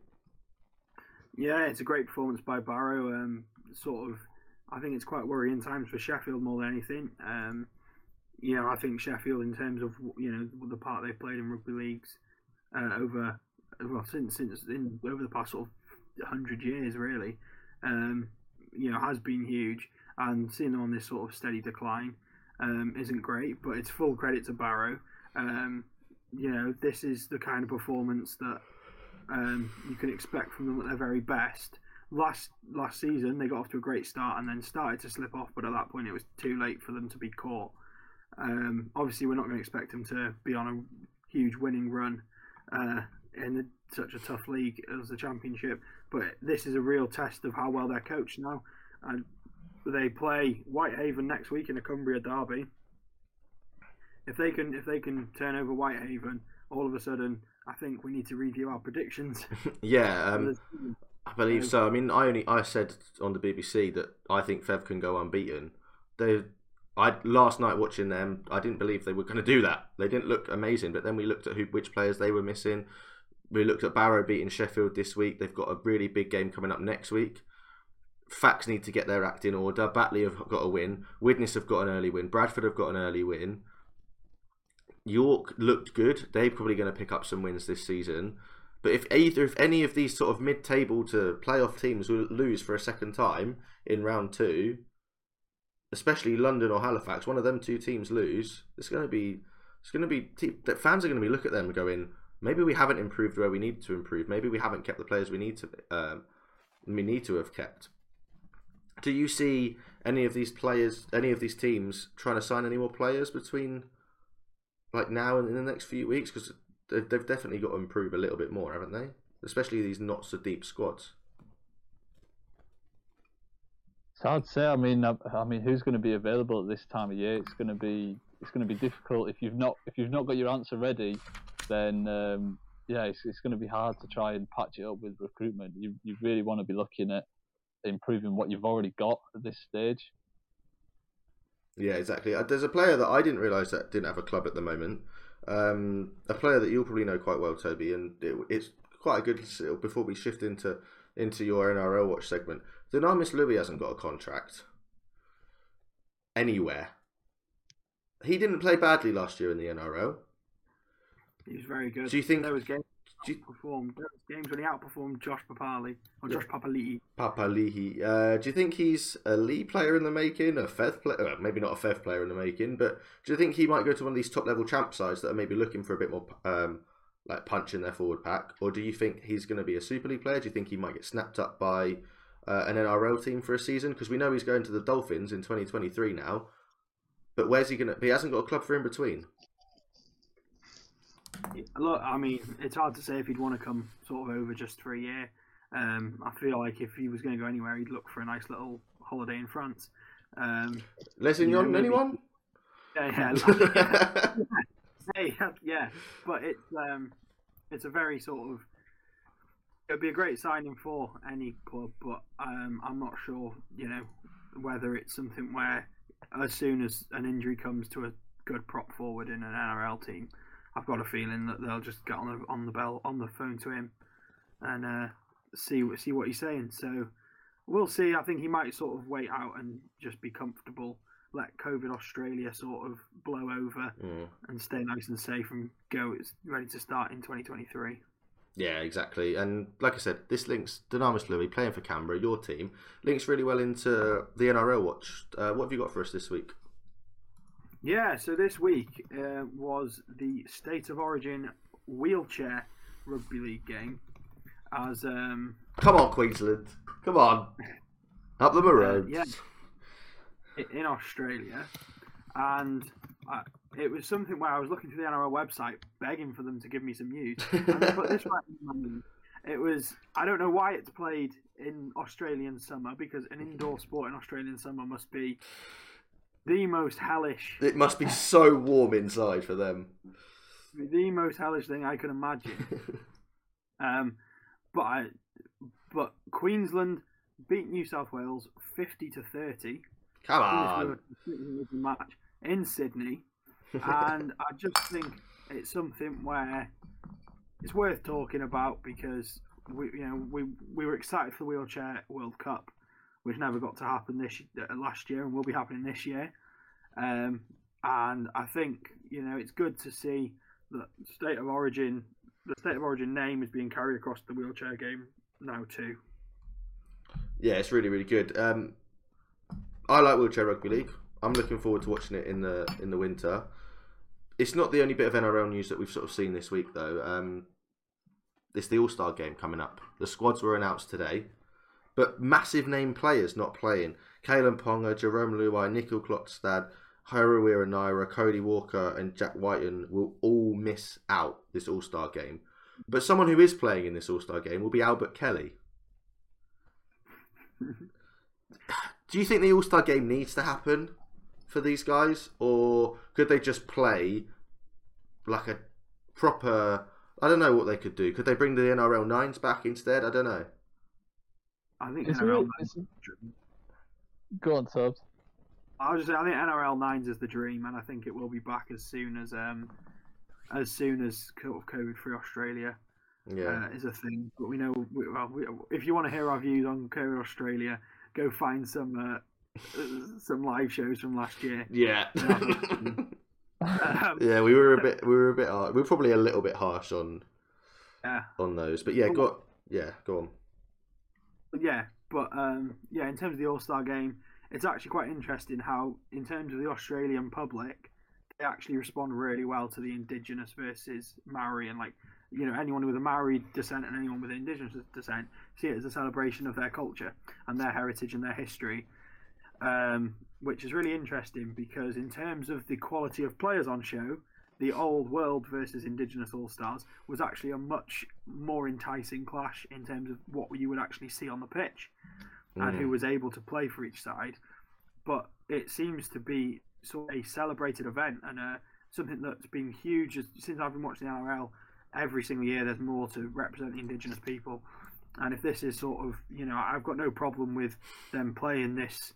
Yeah, it's a great performance by Barrow. Um, sort of, I think it's quite worrying times for Sheffield more than anything. Um, you know, I think Sheffield, in terms of you know the part they've played in rugby leagues uh, over well since since in over the past sort of hundred years, really, um, you know, has been huge. And seeing them on this sort of steady decline um, isn't great, but it's full credit to Barrow. Um, you know, this is the kind of performance that um, you can expect from them at their very best. Last last season, they got off to a great start and then started to slip off, but at that point, it was too late for them to be caught. Um, obviously, we're not going to expect them to be on a huge winning run uh, in such a tough league as the Championship. But this is a real test of how well they're coached now. And they play Whitehaven next week in a Cumbria derby. If they can, if they can turn over Whitehaven, all of a sudden, I think we need to review our predictions. yeah, um, I believe so. I mean, I only I said on the BBC that I think Fev can go unbeaten. They, I last night watching them, I didn't believe they were going to do that. They didn't look amazing, but then we looked at who, which players they were missing. We looked at Barrow beating Sheffield this week. They've got a really big game coming up next week. Fax need to get their act in order. Batley have got a win. Widnes have got an early win. Bradford have got an early win. York looked good. They're probably going to pick up some wins this season. But if either, if any of these sort of mid-table to playoff teams will lose for a second time in round two, especially London or Halifax, one of them two teams lose, it's going to be, it's going to be fans are going to be look at them going, maybe we haven't improved where we need to improve. Maybe we haven't kept the players we need to, um, we need to have kept. Do you see any of these players, any of these teams trying to sign any more players between like now and in the next few weeks? Because they've, they've definitely got to improve a little bit more, haven't they? Especially these not so deep squads. It's hard to say. I mean, I, I mean, who's going to be available at this time of year? It's going to be it's going to be difficult if you've not if you've not got your answer ready. Then um, yeah, it's, it's going to be hard to try and patch it up with recruitment. You you really want to be looking at improving what you've already got at this stage. Yeah, exactly. Uh, there's a player that I didn't realise that didn't have a club at the moment. Um, a player that you'll probably know quite well, Toby, and it, it's quite a good before we shift into into your NRL watch segment. Dunamis Lui hasn't got a contract anywhere. He didn't play badly last year in the NRL. He was very good. Do you think there was games you, outperformed there was games when he outperformed Josh Papali or Josh Papali'i? Papali'i. Uh, do you think he's a Leigh player in the making, a Fev player? Well, maybe not a Fev player in the making, but do you think he might go to one of these top level champ sides that are maybe looking for a bit more um, like punch in their forward pack, or do you think he's going to be a Super League player? Do you think he might get snapped up by uh, an NRL team for a season? Because we know he's going to the Dolphins in 2023 now. But where's he going to? He hasn't got a club for in between. Look, I mean, it's hard to say if he'd want to come sort of over just for a year. Um, I feel like if he was going to go anywhere, he'd look for a nice little holiday in France. Um, Lézignan, you anyone? Yeah, yeah, hey, yeah, but it's um, it's a very sort of it'd be a great signing for any club, but um, I'm not sure, you know, whether it's something where as soon as an injury comes to a good prop forward in an NRL team, I've got a feeling that they'll just get on the on the bell on the phone to him and uh, see see what he's saying. So we'll see. I think he might sort of wait out and just be comfortable, let COVID Australia sort of blow over, mm. and stay nice and safe and go. It's ready to start in 2023. Yeah, exactly. And like I said, this links Dunamis Lui playing for Canberra, your team, links really well into the NRL watch. Uh, what have you got for us this week? Yeah, so this week uh, was the State of Origin wheelchair rugby league game. As um, come on, Queensland, come on, up the road. Uh, yeah, in Australia, and I, it was something where I was looking through the NRL website, begging for them to give me some news. and this right it was I don't know why it's played in Australian summer because an indoor sport in Australian summer must be the most hellish. It must be so warm inside for them. The most hellish thing I can imagine. um, but I, but Queensland beat New South Wales fifty to thirty. Come on, match in Sydney, and I just think it's something where it's worth talking about because we, you know, we we were excited for the wheelchair World Cup which never got to happen this uh, last year and will be happening this year. Um, and I think you know it's good to see that state of origin, the state of origin name is being carried across the wheelchair game now too. Yeah, it's really really good. Um, I like wheelchair rugby league. I'm looking forward to watching it in the in the winter. It's not the only bit of NRL news that we've sort of seen this week though. Um, it's the All Star game coming up. The squads were announced today. But massive name players not playing. Kalyn Ponga, Jarome Luai, Nicoll-Klokstad, Haruira Naira, Cody Walker, and Jack Wighton will all miss out this All Star game. But someone who is playing in this All Star game will be Albert Kelly. Do you think the All Star game needs to happen for these guys, or could they just play like a proper? I don't know what they could do. Could they bring the NRL nines back instead? I don't know. I think It's NRL real- nines. it's- Go on, subs. I was just saying, I think NRL nines is the dream, and I think it will be back as soon as um as soon as COVID free Australia Yeah. uh, is a thing. But we know, we, well, we, if you want to hear our views on COVID Australia, go find some uh, uh, some live shows from last year. Yeah. Um, yeah, we were a bit, we were a bit, har- we were probably a little bit harsh on yeah, on those, but yeah, go, yeah, go on. Yeah, but um, yeah, in terms of the All Star game, it's actually quite interesting how, in terms of the Australian public, they actually respond really well to the Indigenous versus Maori, and like you know anyone with a Maori descent and anyone with Indigenous descent see it as a celebration of their culture and their heritage and their history, um, which is really interesting because in terms of the quality of players on show. The old world versus Indigenous All Stars was actually a much more enticing clash in terms of what you would actually see on the pitch and who was able to play for each side. But it seems to be sort of a celebrated event and uh, something that's been huge since I've been watching the NRL. Every single year, there's more to represent the Indigenous people, and if this is sort of, you know, I've got no problem with them playing this,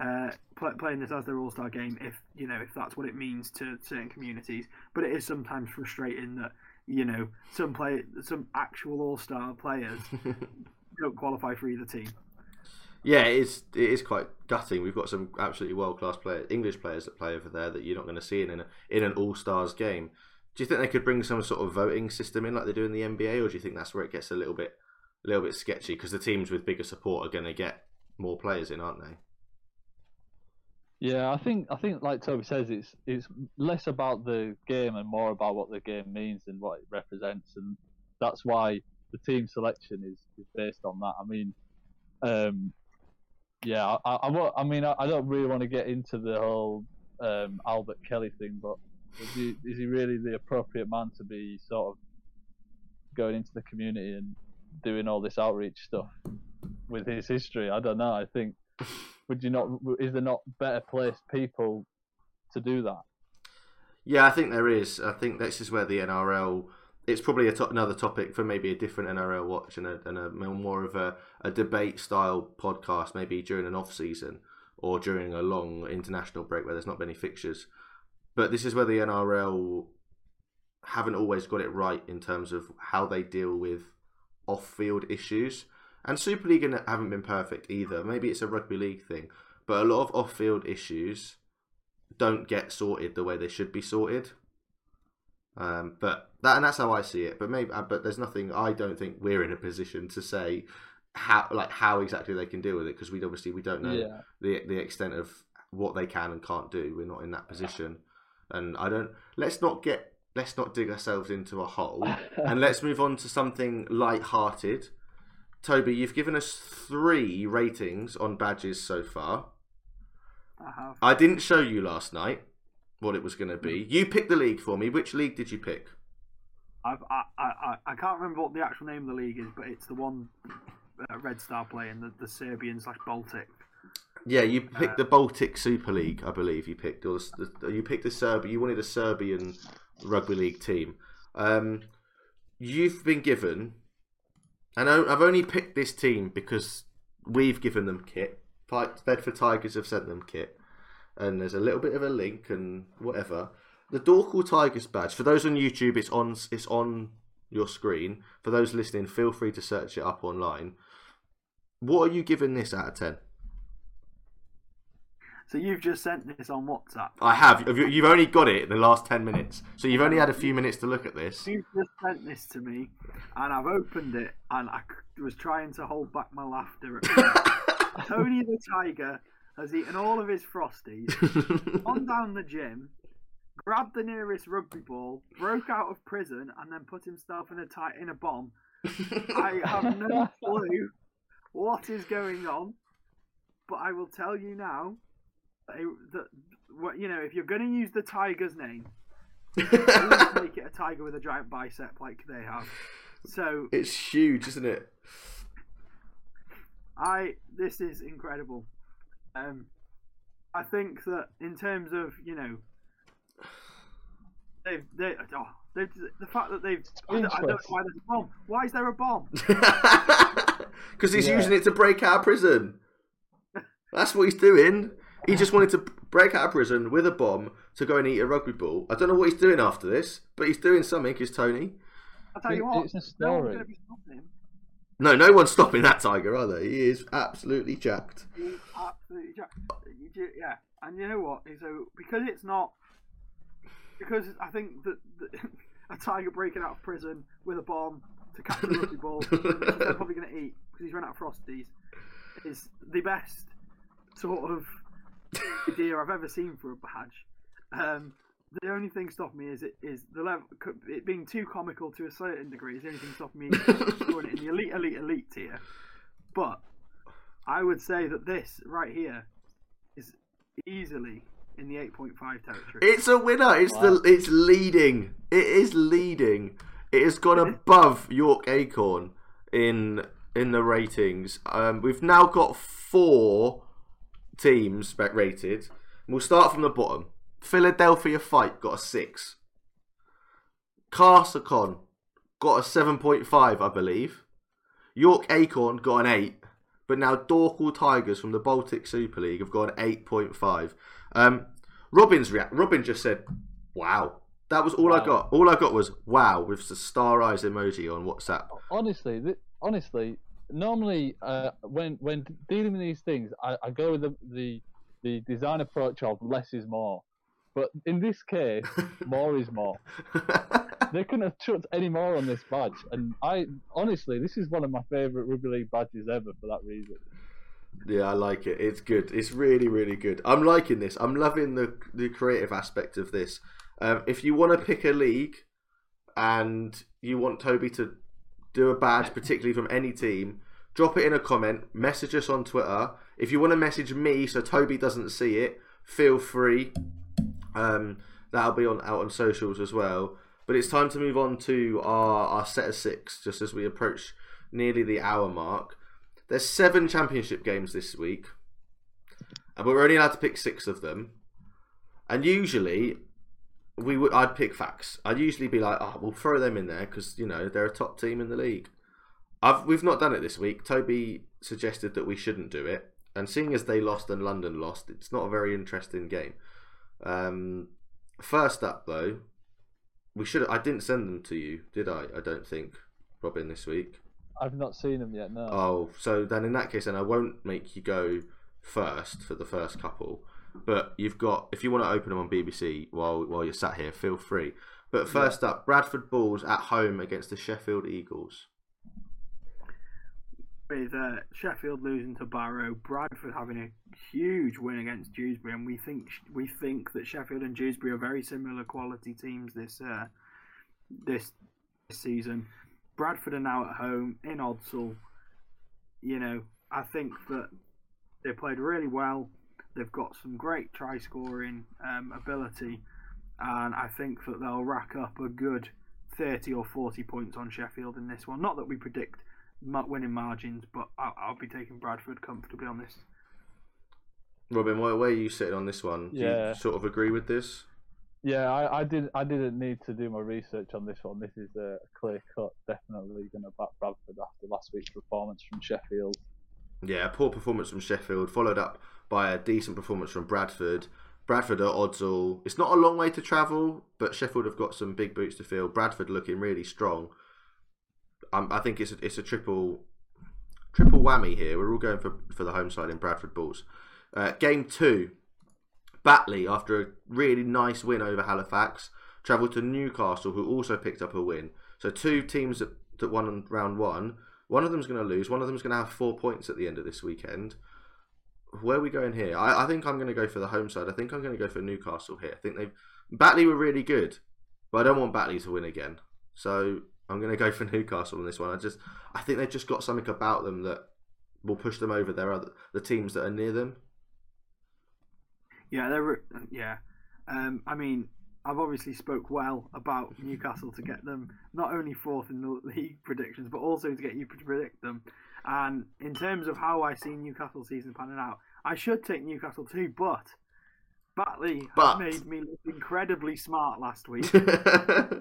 uh, play, playing this as their All Star game. If you know, if that's what it means to certain communities, but it is sometimes frustrating that you know some play some actual All Star players don't qualify for either team. Yeah, it is. It is quite gutting. We've got some absolutely world class players, English players that play over there that you're not going to see in an in an All Stars game. Do you think they could bring some sort of voting system in like they do in the NBA, or do you think that's where it gets a little bit, a little bit sketchy? Because the teams with bigger support are going to get more players in, aren't they? Yeah, I think I think like Toby says, it's it's less about the game and more about what the game means and what it represents, and that's why the team selection is, is based on that. I mean, um, yeah, I, I, I, mean, I, I don't really want to get into the whole um, Albert Kelly thing, but is he, is he really the appropriate man to be sort of going into the community and doing all this outreach stuff with his history? I don't know. I think would you not? Is there not better placed people to do that? Yeah, I think there is. I think this is where the NRL. It's probably a to- another topic for maybe a different NRL watch and a, and a more of a, a debate style podcast, maybe during an off season or during a long international break where there's not many fixtures. But this is where the NRL haven't always got it right in terms of how they deal with off field issues. And Super League haven't been perfect either. Maybe it's a rugby league thing, but a lot of off field issues don't get sorted the way they should be sorted. Um, but that and that's how I see it. But maybe, uh, but there's nothing. I don't think we're in a position to say how like how exactly they can deal with it because we obviously we don't know Yeah. the the extent of what they can and can't do. We're not in that position, and I don't. Let's not get. Let's not dig ourselves into a hole, and let's move on to something light-hearted. Toby, you've given us three ratings on badges so far. I have. I didn't show you last night what it was going to be. You picked the league for me. Which league did you pick? I've, I, I, I can't remember what the actual name of the league is, but it's the one uh, Red Star playing, the, the Serbian slash Baltic. Yeah, you picked the Baltic Super League, I believe you picked, or the, the, you picked the Serbia. You wanted a Serbian rugby league team. Um, you've been given, and I- I've only picked this team because we've given them kit. Bedford Tigers have sent them kit, and there's a little bit of a link and whatever. The Dorćol Tigers badge. For those on YouTube, it's on it's on your screen. For those listening, feel free to search it up online. What are you giving this out of ten? So you've just sent this on WhatsApp. I have. You've you've only got it in the last 10 minutes. So you've only had a few minutes to look at this. You've just sent this to me, and I've opened it, and I was trying to hold back my laughter. At Tony the Tiger has eaten all of his frosties, gone down the gym, grabbed the nearest rugby ball, broke out of prison, and then put himself in a tight in a bomb. I have no clue what is going on, but I will tell you now that, that what you know, if you're going to use the tiger's name, make it a tiger with a giant bicep like they have. So it's huge, isn't it? I this is incredible. Um, I think that in terms of you know, they've they oh, they've, the fact that they've I don't, know why there's a bomb. Why is there a bomb? Because he's Yeah. using it to break out of prison. That's what he's doing. He just wanted to break out of prison with a bomb to go and eat a rugby ball. I don't know what he's doing after this, but he's doing something. Is Tony? I tell you what, it's a no story. going to be stopping. No, no one's stopping that tiger, are they? He is absolutely jacked. He's absolutely jacked. You do, yeah, and you know what? So because it's not, because I think that, that a tiger breaking out of prison with a bomb to catch a rugby ball, which he's probably going to eat because he's run out of frosties, is the best sort of idea I've ever seen for a badge. Um, the only thing stopping me is it is the level it being too comical to a certain degree is the only thing stopping me scoring it in the elite elite elite tier. But I would say that this right here is easily in the 8.5 territory. It's a winner. It's the. It's leading. It is leading. It has gone above York Acorn in in the ratings. Um, we've now got four teams rated. We'll start from the bottom. Philadelphia Fight got a six. Carsacon got a seven point five, I believe. York Acorn got an eight, but now Dorćol Tigers from the Baltic Super League have got an eight point five. Um, Robin's react. Robin just said, "Wow." That was all I got. All I got was "Wow" with the star eyes emoji on WhatsApp. honestly, th- honestly, normally uh, when when dealing with these things, I, I go with the, the the design approach of less is more. But in this case, more is more. They couldn't have chucked any more on this badge, and I honestly, this is one of my favourite rugby league badges ever for that reason. Yeah, I like it. It's good. It's really, really good. I'm liking this. I'm loving the the creative aspect of this. Um, if you want to pick a league and you want Toby to do a badge, particularly from any team, drop it in a comment. Message us on Twitter. If you want to message me so Toby doesn't see it, feel free. Um, that'll be on out on socials as well. But it's time to move on to our, our set of six, just as we approach nearly the hour mark. There's seven championship games this week, and we're only allowed to pick six of them. And usually, we would I'd pick Fax. I'd usually be like, "Oh, we'll throw them in there because you know they're a top team in the league." I've we've not done it this week. Toby suggested that we shouldn't do it, and seeing as they lost and London lost, it's not a very interesting game. Um, first up, though, we should. I didn't send them to you, did I? I don't think, Robin, this week. I've not seen them yet. No. Oh, so then in that case, then I won't make you go first for the first couple. But you've got, if you want to open them on BBC while while you're sat here, feel free. But first up, Bradford Bulls at home against the Sheffield Eagles. With uh, Sheffield losing to Barrow, Bradford having a huge win against Dewsbury, and we think we think that Sheffield and Dewsbury are very similar quality teams this uh, this, this season. Bradford are now at home in Odsal. You know, I think that they played really well. They've got some great try scoring um, ability, and I think that they'll rack up a good 30 or 40 points on Sheffield in this one. Not that we predict winning margins, but I'll, I'll be taking Bradford comfortably on this. Robin, where, where are you sitting on this one? Do Yeah. you sort of agree with this? Yeah, I, I did. I didn't need to do my research on this one. This is a clear cut. Definitely going to back Bradford after last week's performance from Sheffield. Yeah, poor performance from Sheffield, followed up by a decent performance from Bradford. Bradford are Odsal. It's not a long way to travel, but Sheffield have got some big boots to fill. Bradford looking really strong. Um, I think it's a, it's a triple triple whammy here. We're all going for for the home side in Bradford Bulls. Uh, game two, Batley after a really nice win over Halifax travelled to Newcastle, who also picked up a win. So two teams that, that won round one. One of them's going to lose. One of them's going to have four points at the end of this weekend. Where are we going here? I, I think I'm going to go for the home side. I think I'm going to go for Newcastle here. I think they've Batley were really good, but I don't want Batley to win again. So I'm going to go for Newcastle on this one. I just I think they've just got something about them that will push them over their other the teams that are near them. Yeah, they're yeah. Um, I mean, I've obviously spoke well about Newcastle to get them not only fourth in the league predictions, but also to get you to predict them. And in terms of how I see Newcastle season panning out, I should take Newcastle too, but Batley But- made me look incredibly smart last week.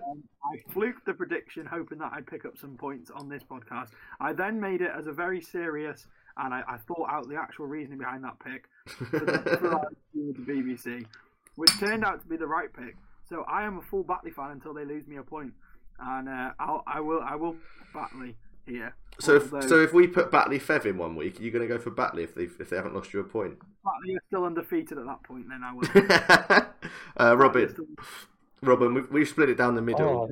Um, I fluked the prediction, hoping that I'd pick up some points on this podcast. I then made it as a very serious, and I, I thought out the actual reasoning behind that pick for the, for our interview with the BBC, which turned out to be the right pick. So I am a full Batley fan until they lose me a point, and uh, I'll, I will I will Batley here. so if Although so if we put Batley Fev in one week, are you going to go for Batley if they if they haven't lost you a point? Batley are still undefeated at that point, then I will. uh, Robin, Robin, we've, we've split it down the middle. Oh,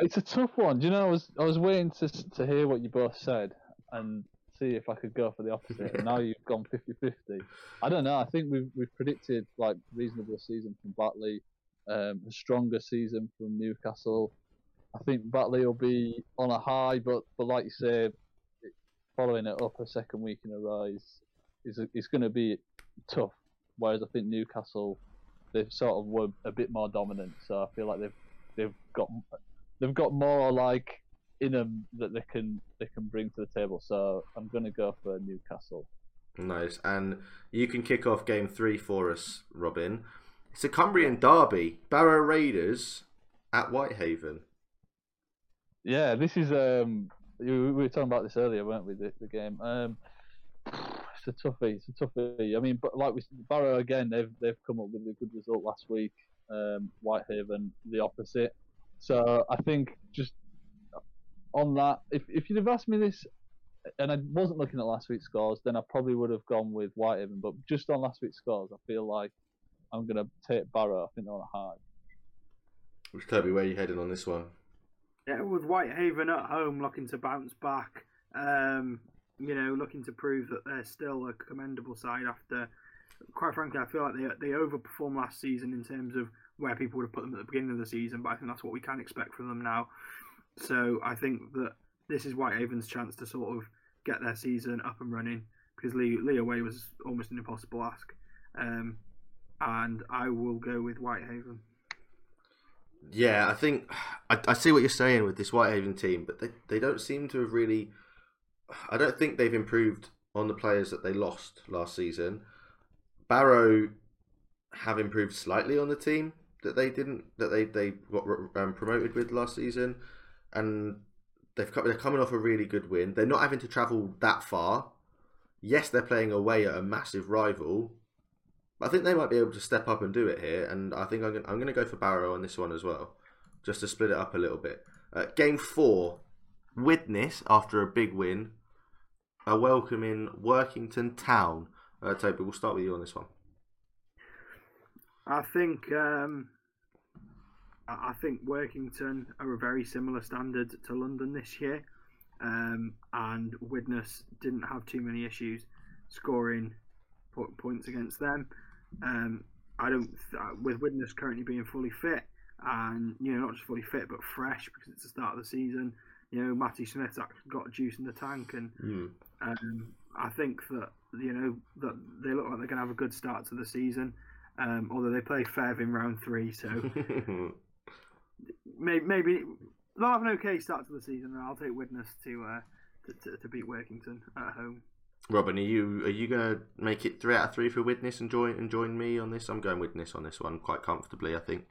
it's a tough one. Do you know, I was I was waiting to to hear what you both said and see if I could go for the opposite. and now you've gone 50-50. I don't know. I think we've we've predicted like reasonable season from Batley, um, a stronger season from Newcastle. I think Batley will be on a high, but but like you say, following it up a second week in a row is is is going to be tough. Whereas I think Newcastle, they've sort of were a bit more dominant, so I feel like they've they've got they've got more like in them that they can they can bring to the table. So I'm going to go for Newcastle. Nice, and you can kick off game three for us, Robin. It's a Cumbrian derby, Barrow Raiders at Whitehaven. Yeah, this is um we we were talking about this earlier, weren't we? The, the game. Um, it's a toughie. It's a toughie. I mean, but like we Barrow again, they've they've come up with a good result last week. Um, Whitehaven the opposite. So I think just on that, if if you'd have asked me this, and I wasn't looking at last week's scores, then I probably would have gone with Whitehaven. But just on last week's scores, I feel like I'm gonna take Barrow. I think they're on a high. Which Toby, where are you heading on this one? Yeah, with Whitehaven at home looking to bounce back, um, you know, looking to prove that they're still a commendable side after, quite frankly, I feel like they they overperformed last season in terms of where people would have put them at the beginning of the season, but I think that's what we can expect from them now. So I think that this is Whitehaven's chance to sort of get their season up and running because Leigh, Leigh away was almost an impossible ask. Um, and I will go with Whitehaven. Yeah, I think I, I see what you're saying with this Whitehaven team, but they, they don't seem to have really. I don't think they've improved on the players that they lost last season. Barrow have improved slightly on the team that they didn't that they they got um, promoted with last season, and they've come, they're coming off a really good win. They're not having to travel that far. Yes, they're playing away at a massive rival, I think they might be able to step up and do it here. And I think I'm going, I'm to go for Barrow on this one as well, just to split it up a little bit. Uh, game four, Widnes after a big win, are welcoming Workington Town. Uh, Toby, we'll start with you on this one. I think um, I think Workington are a very similar standard to London this year, um, and Widnes didn't have too many issues scoring points against them. Um, I don't th- with Widnes currently being fully fit, and you know not just fully fit but fresh because it's the start of the season. You know, Matty Smith's actually got juice in the tank, and Mm. um, I think that you know that they look like they're going to have a good start to the season. Um, although they play Fev in round three, so maybe, maybe they'll have an okay start to the season. And I'll take Widnes to, uh, to, to to beat Workington at home. Robin, are you are you going to make it three out of three for Widnes and join and join me on this? I'm going Widnes on this one quite comfortably. I think.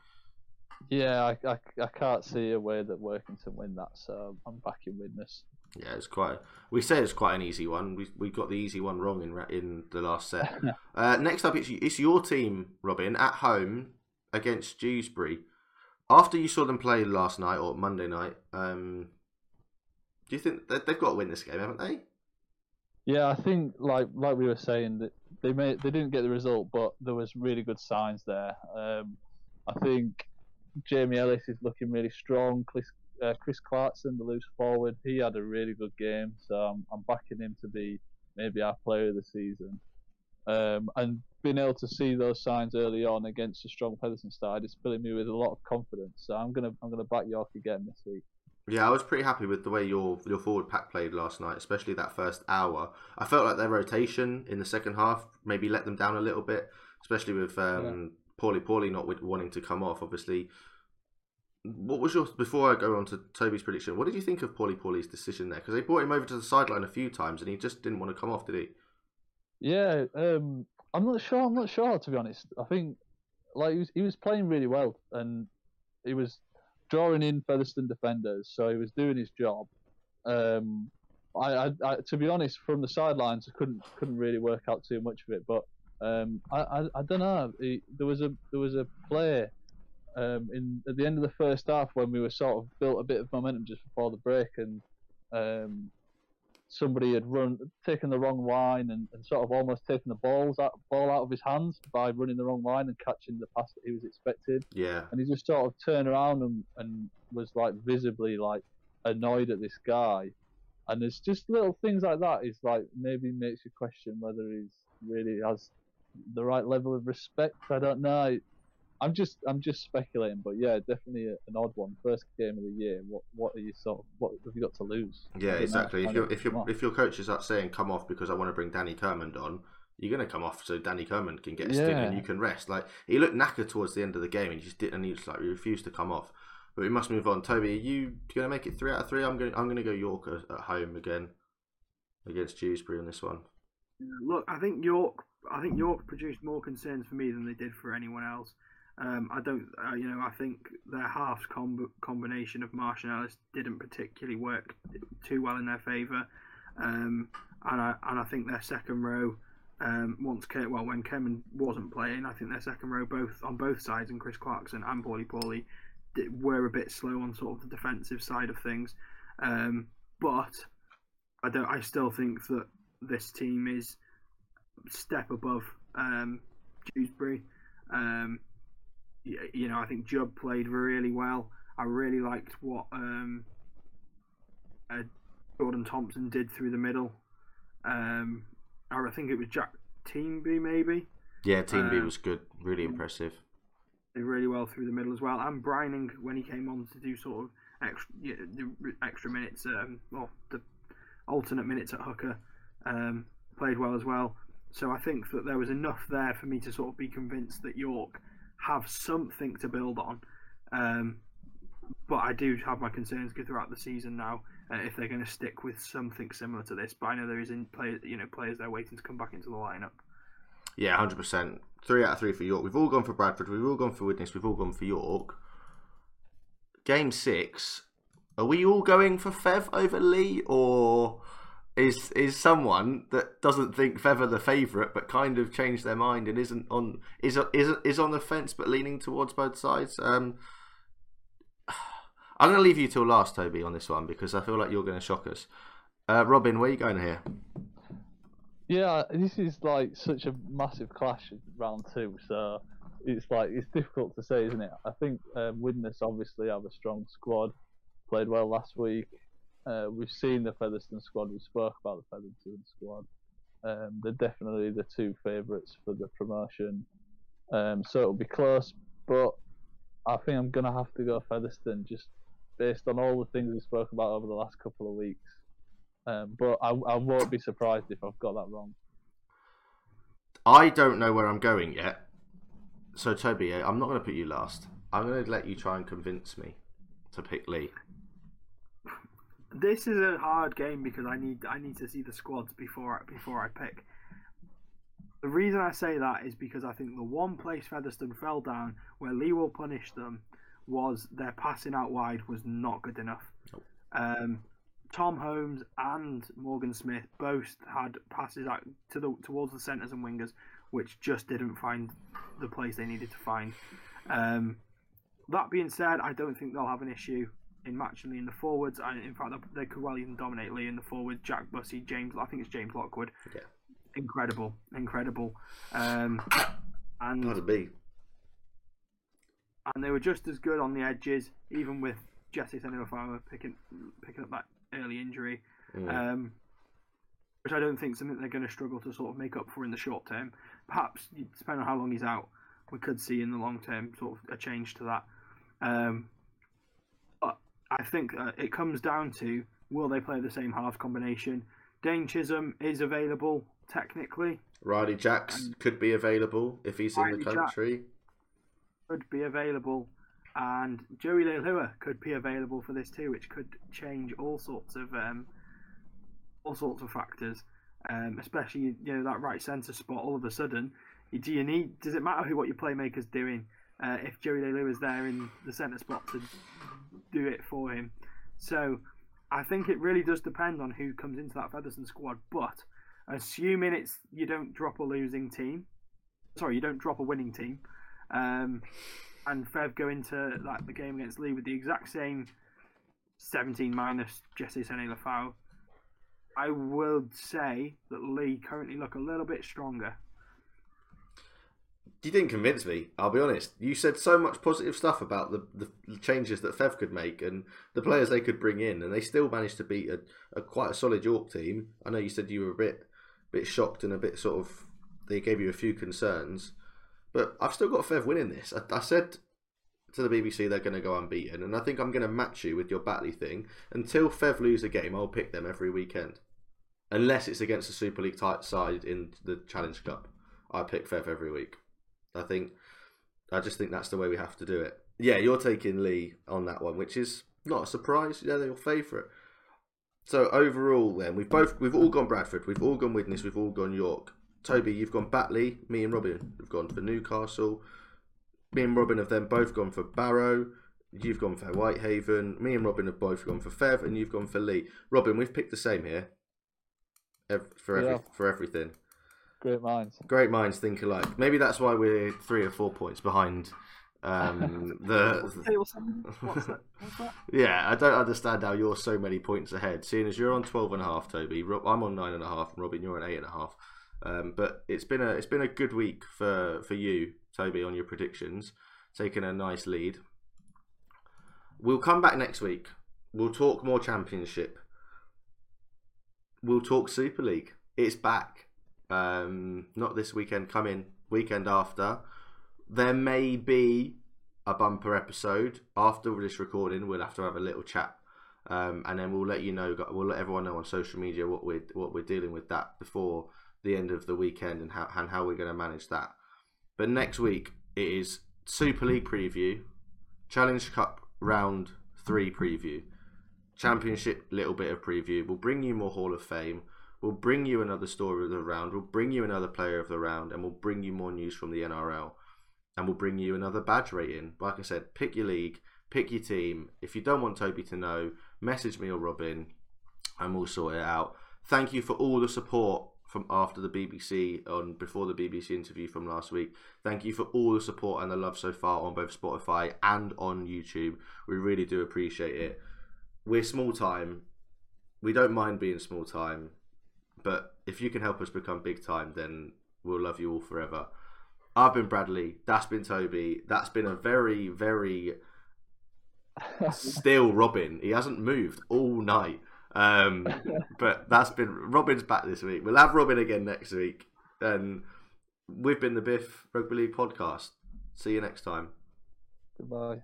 Yeah, I, I, I can't see a way that Workington win that, so I'm backing Widnes. Yeah, it's quite. We say it's quite an easy one. We we got the easy one wrong in in the last set. uh, next up, it's it's your team, Robin, at home against Dewsbury. After you saw them play last night or Monday night, um, do you think they've got to win this game, haven't they? Yeah, I think like like we were saying that they made they didn't get the result, but there was really good signs there. Um, I think Jamie Ellis is looking really strong. Chris, uh, Chris Clarkson, the loose forward, he had a really good game, so I'm, I'm backing him to be maybe our player of the season. Um, and being able to see those signs early on against a strong Pedersen side is filling me with a lot of confidence. So I'm gonna I'm gonna back York again this week. Yeah, I was pretty happy with the way your your forward pack played last night, especially that first hour. I felt like their rotation in the second half maybe let them down a little bit. especially with um, Paulie Paulie not wanting to come off. Obviously, what was your before I go on to Toby's prediction? What did you think of Paulie Paulie's decision there? Because they brought him over to the sideline a few times and he just didn't want to come off, did he? Yeah, um, I'm not sure. I'm not sure to be honest. I think like he was he was playing really well and he was drawing in Featherstone defenders, so he was doing his job. Um, I, I, I to be honest, from the sidelines, I couldn't couldn't really work out too much of it, but um, I, I, I don't know. He, there was a there was a play um, in at the end of the first half when we were sort of built a bit of momentum just before the break, and um, somebody had run taken the wrong line and, and sort of almost taken the balls out, ball out of his hands by running the wrong line and catching the pass that he was expecting. Yeah, And he just sort of turned around and, and was like visibly like annoyed at this guy. And it's just little things like that is like maybe makes you question whether he's really has the right level of respect. I don't know. I'm just I'm just speculating, but yeah, definitely an odd one. First game of the year. What what are you sort of what have you got to lose? Yeah, don't know. exactly. If Kind your if come your if your coach is out saying come off because I want to bring Danny Kirmond on, you're going to come off so Danny Kirmond can get a stint and you can rest. Like he looked knackered towards the end of the game and he just didn't. And he just like he refused to come off. But we must move on. Toby, are you going to make it three out of three? I'm going. I'm going to go York at, at home again against Dewsbury on this one. Look, I think York. I think York produced more concerns for me than they did for anyone else. Um, I don't, uh, you know, I think their halves com- combination of Marsh and Ellis didn't particularly work too well in their favour, um, and I and I think their second row, um, once Ke- well when Kirmond wasn't playing, I think their second row both on both sides and Chris Clarkson and Paulie Paulie did, were a bit slow on sort of the defensive side of things, um, but I don't. I still think that this team is step above um, Dewsbury. Um, you know, I think Jubb played really well. I really liked what um, uh, Jordan Thompson did through the middle. Um, or I think it was Jack Teanby maybe. Yeah, Teanby Um, was good. Really impressive. did really well through the middle as well. And Brining when he came on to do sort of extra, yeah, the extra minutes, um, well, the alternate minutes at hooker, um, played well as well. So I think that there was enough there for me to sort of be convinced that York have something to build on. Um, but I do have my concerns throughout the season now uh, if they're going to stick with something similar to this. But I know there is in play, you know, players they're waiting to come back into the lineup. Yeah, hundred percent. Three out of three for York. We've all gone for Bradford. We've all gone for Widnes. We've all gone for York. Game six. Are we all going for Fev over Leigh, or is is someone that doesn't think are the favourite, but kind of changed their mind and isn't on is is is on the fence, but leaning towards both sides? Um, I'm going to leave you till last, Toby, on this one because I feel like you're going to shock us. Uh, Robin, where are you going here? Yeah, this is like such a massive clash round two, so it's like it's difficult to say, isn't it? I think um, Widnes obviously have a strong squad, played well last week. Uh, we've seen the Featherstone squad. We spoke about the Featherstone squad. Um, they're definitely the two favourites for the promotion, um, so it'll be close. But I think I'm gonna have to go Featherstone just based on all the things we spoke about over the last couple of weeks. Um, but I, I won't be surprised if I've got that wrong. I don't know where I'm going yet. So Toby, I'm not going to put you last. I'm going to let you try and convince me to pick Leigh. This is a hard game because I need I need to see the squads before I, before I pick. The reason I say that is because I think the one place Featherstone fell down where Leigh will punish them was their passing out wide was not good enough. Um, Tom Holmes and Morgan Smith both had passes out to the towards the centres and wingers, which just didn't find the place they needed to find. Um, that being said, I don't think they'll have an issue in matching Leigh in the forwards. And in fact, they could well even dominate Leigh in the forwards. Jack Bussey, James, I think it's James Lockwood. Yeah. Incredible, incredible. Um, and That'd be. and they were just as good on the edges, even with Jesse Sene-Lefao picking picking up that early injury, Mm. um, which I don't think is something they're going to struggle to sort of make up for in the short term. Perhaps, depending on how long he's out, we could see in the long term sort of a change to that. Um, I think uh, it comes down to will they play the same halves combination? Dane Chisholm is available technically. Riley Jacks could be available if he's in Riley the Jack- country. could be available, and Joey Leilua could be available for this too, which could change all sorts of um, all sorts of factors. Um, especially you know that right centre spot. All of a sudden, do you need? Does it matter who what your playmaker's doing? Uh, if Joey Leilua is there in the centre spot to do it for him, so I think it really does depend on who comes into that Featherstone squad. But assuming it's you don't drop a losing team, sorry, you don't drop a winning team, um, and Fev go into like the game against Leigh with the exact same 17 minus Jesse Sene-Lefao, I would say that Leigh currently look a little bit stronger. You didn't convince me. I'll be honest. You said so much positive stuff about the, the changes that Fev could make and the players they could bring in, and they still managed to beat a, a quite a solid York team. I know you said you were a bit bit shocked and a bit sort of they gave you a few concerns, but I've still got Fev winning this. I, I said to the BBC they're going to go unbeaten, and I think I'm going to match you with your Batley thing. Until Fev lose a game, I'll pick them every weekend, unless it's against a Super League type side in the Challenge Cup. I pick Fev every week. I think I just think that's the way we have to do it. Yeah, you're taking Leigh on that one, which is not a surprise. Yeah, they're your favourite. So overall, then we've both we've all gone Bradford, we've all gone Widnes, we've all gone York. Toby, you've gone Batley. Me and Robin have gone for Newcastle. Me and Robin have then both gone for Barrow. You've gone for Whitehaven. Me and Robin have both gone for Fev, and you've gone for Leigh. Robin, we've picked the same here. For every, Yeah. for everything. Great minds. Great minds think alike. Maybe that's why we're three or four points behind um, the. What's that? What's that? Yeah, I don't understand how you're so many points ahead. Seeing as you're on twelve and a half, Toby. Rob, I'm on nine and a half, and Robin, you're on eight and a half. Um, but it's been a it's been a good week for for you, Toby, on your predictions, taking a nice lead. We'll come back next week. We'll talk more championship. We'll talk Super League. It's back. Um, not this weekend. Coming weekend after. There may be a bumper episode after this recording. We'll have to have a little chat, um, and then we'll let you know. We'll let everyone know on social media what we're what we're dealing with that before the end of the weekend and how and how we're going to manage that. But next week it is Super League preview, Challenge Cup round three preview, Championship little bit of preview. We'll bring you more Hall of Fame. We'll bring you another story of the round. We'll bring you another player of the round, and we'll bring you more news from the NRL and we'll bring you another badge rating. Like I said, pick your league, pick your team. If you don't want Toby to know, message me or Robin, and we'll sort it out. Thank you for all the support from after the BBC on before the BBC interview from last week. Thank you for all the support and the love so far on both Spotify and on YouTube. We really do appreciate it. We're small time. We don't mind being small time, but if you can help us become big time, then we'll love you all forever. I've been Bradley. That's been Toby. That's been a very, very still Robin. He hasn't moved all night. Um, but that's been Robin's back this week. We'll have Robin again next week. And we've been the Biff Rugby League podcast. See you next time. Goodbye.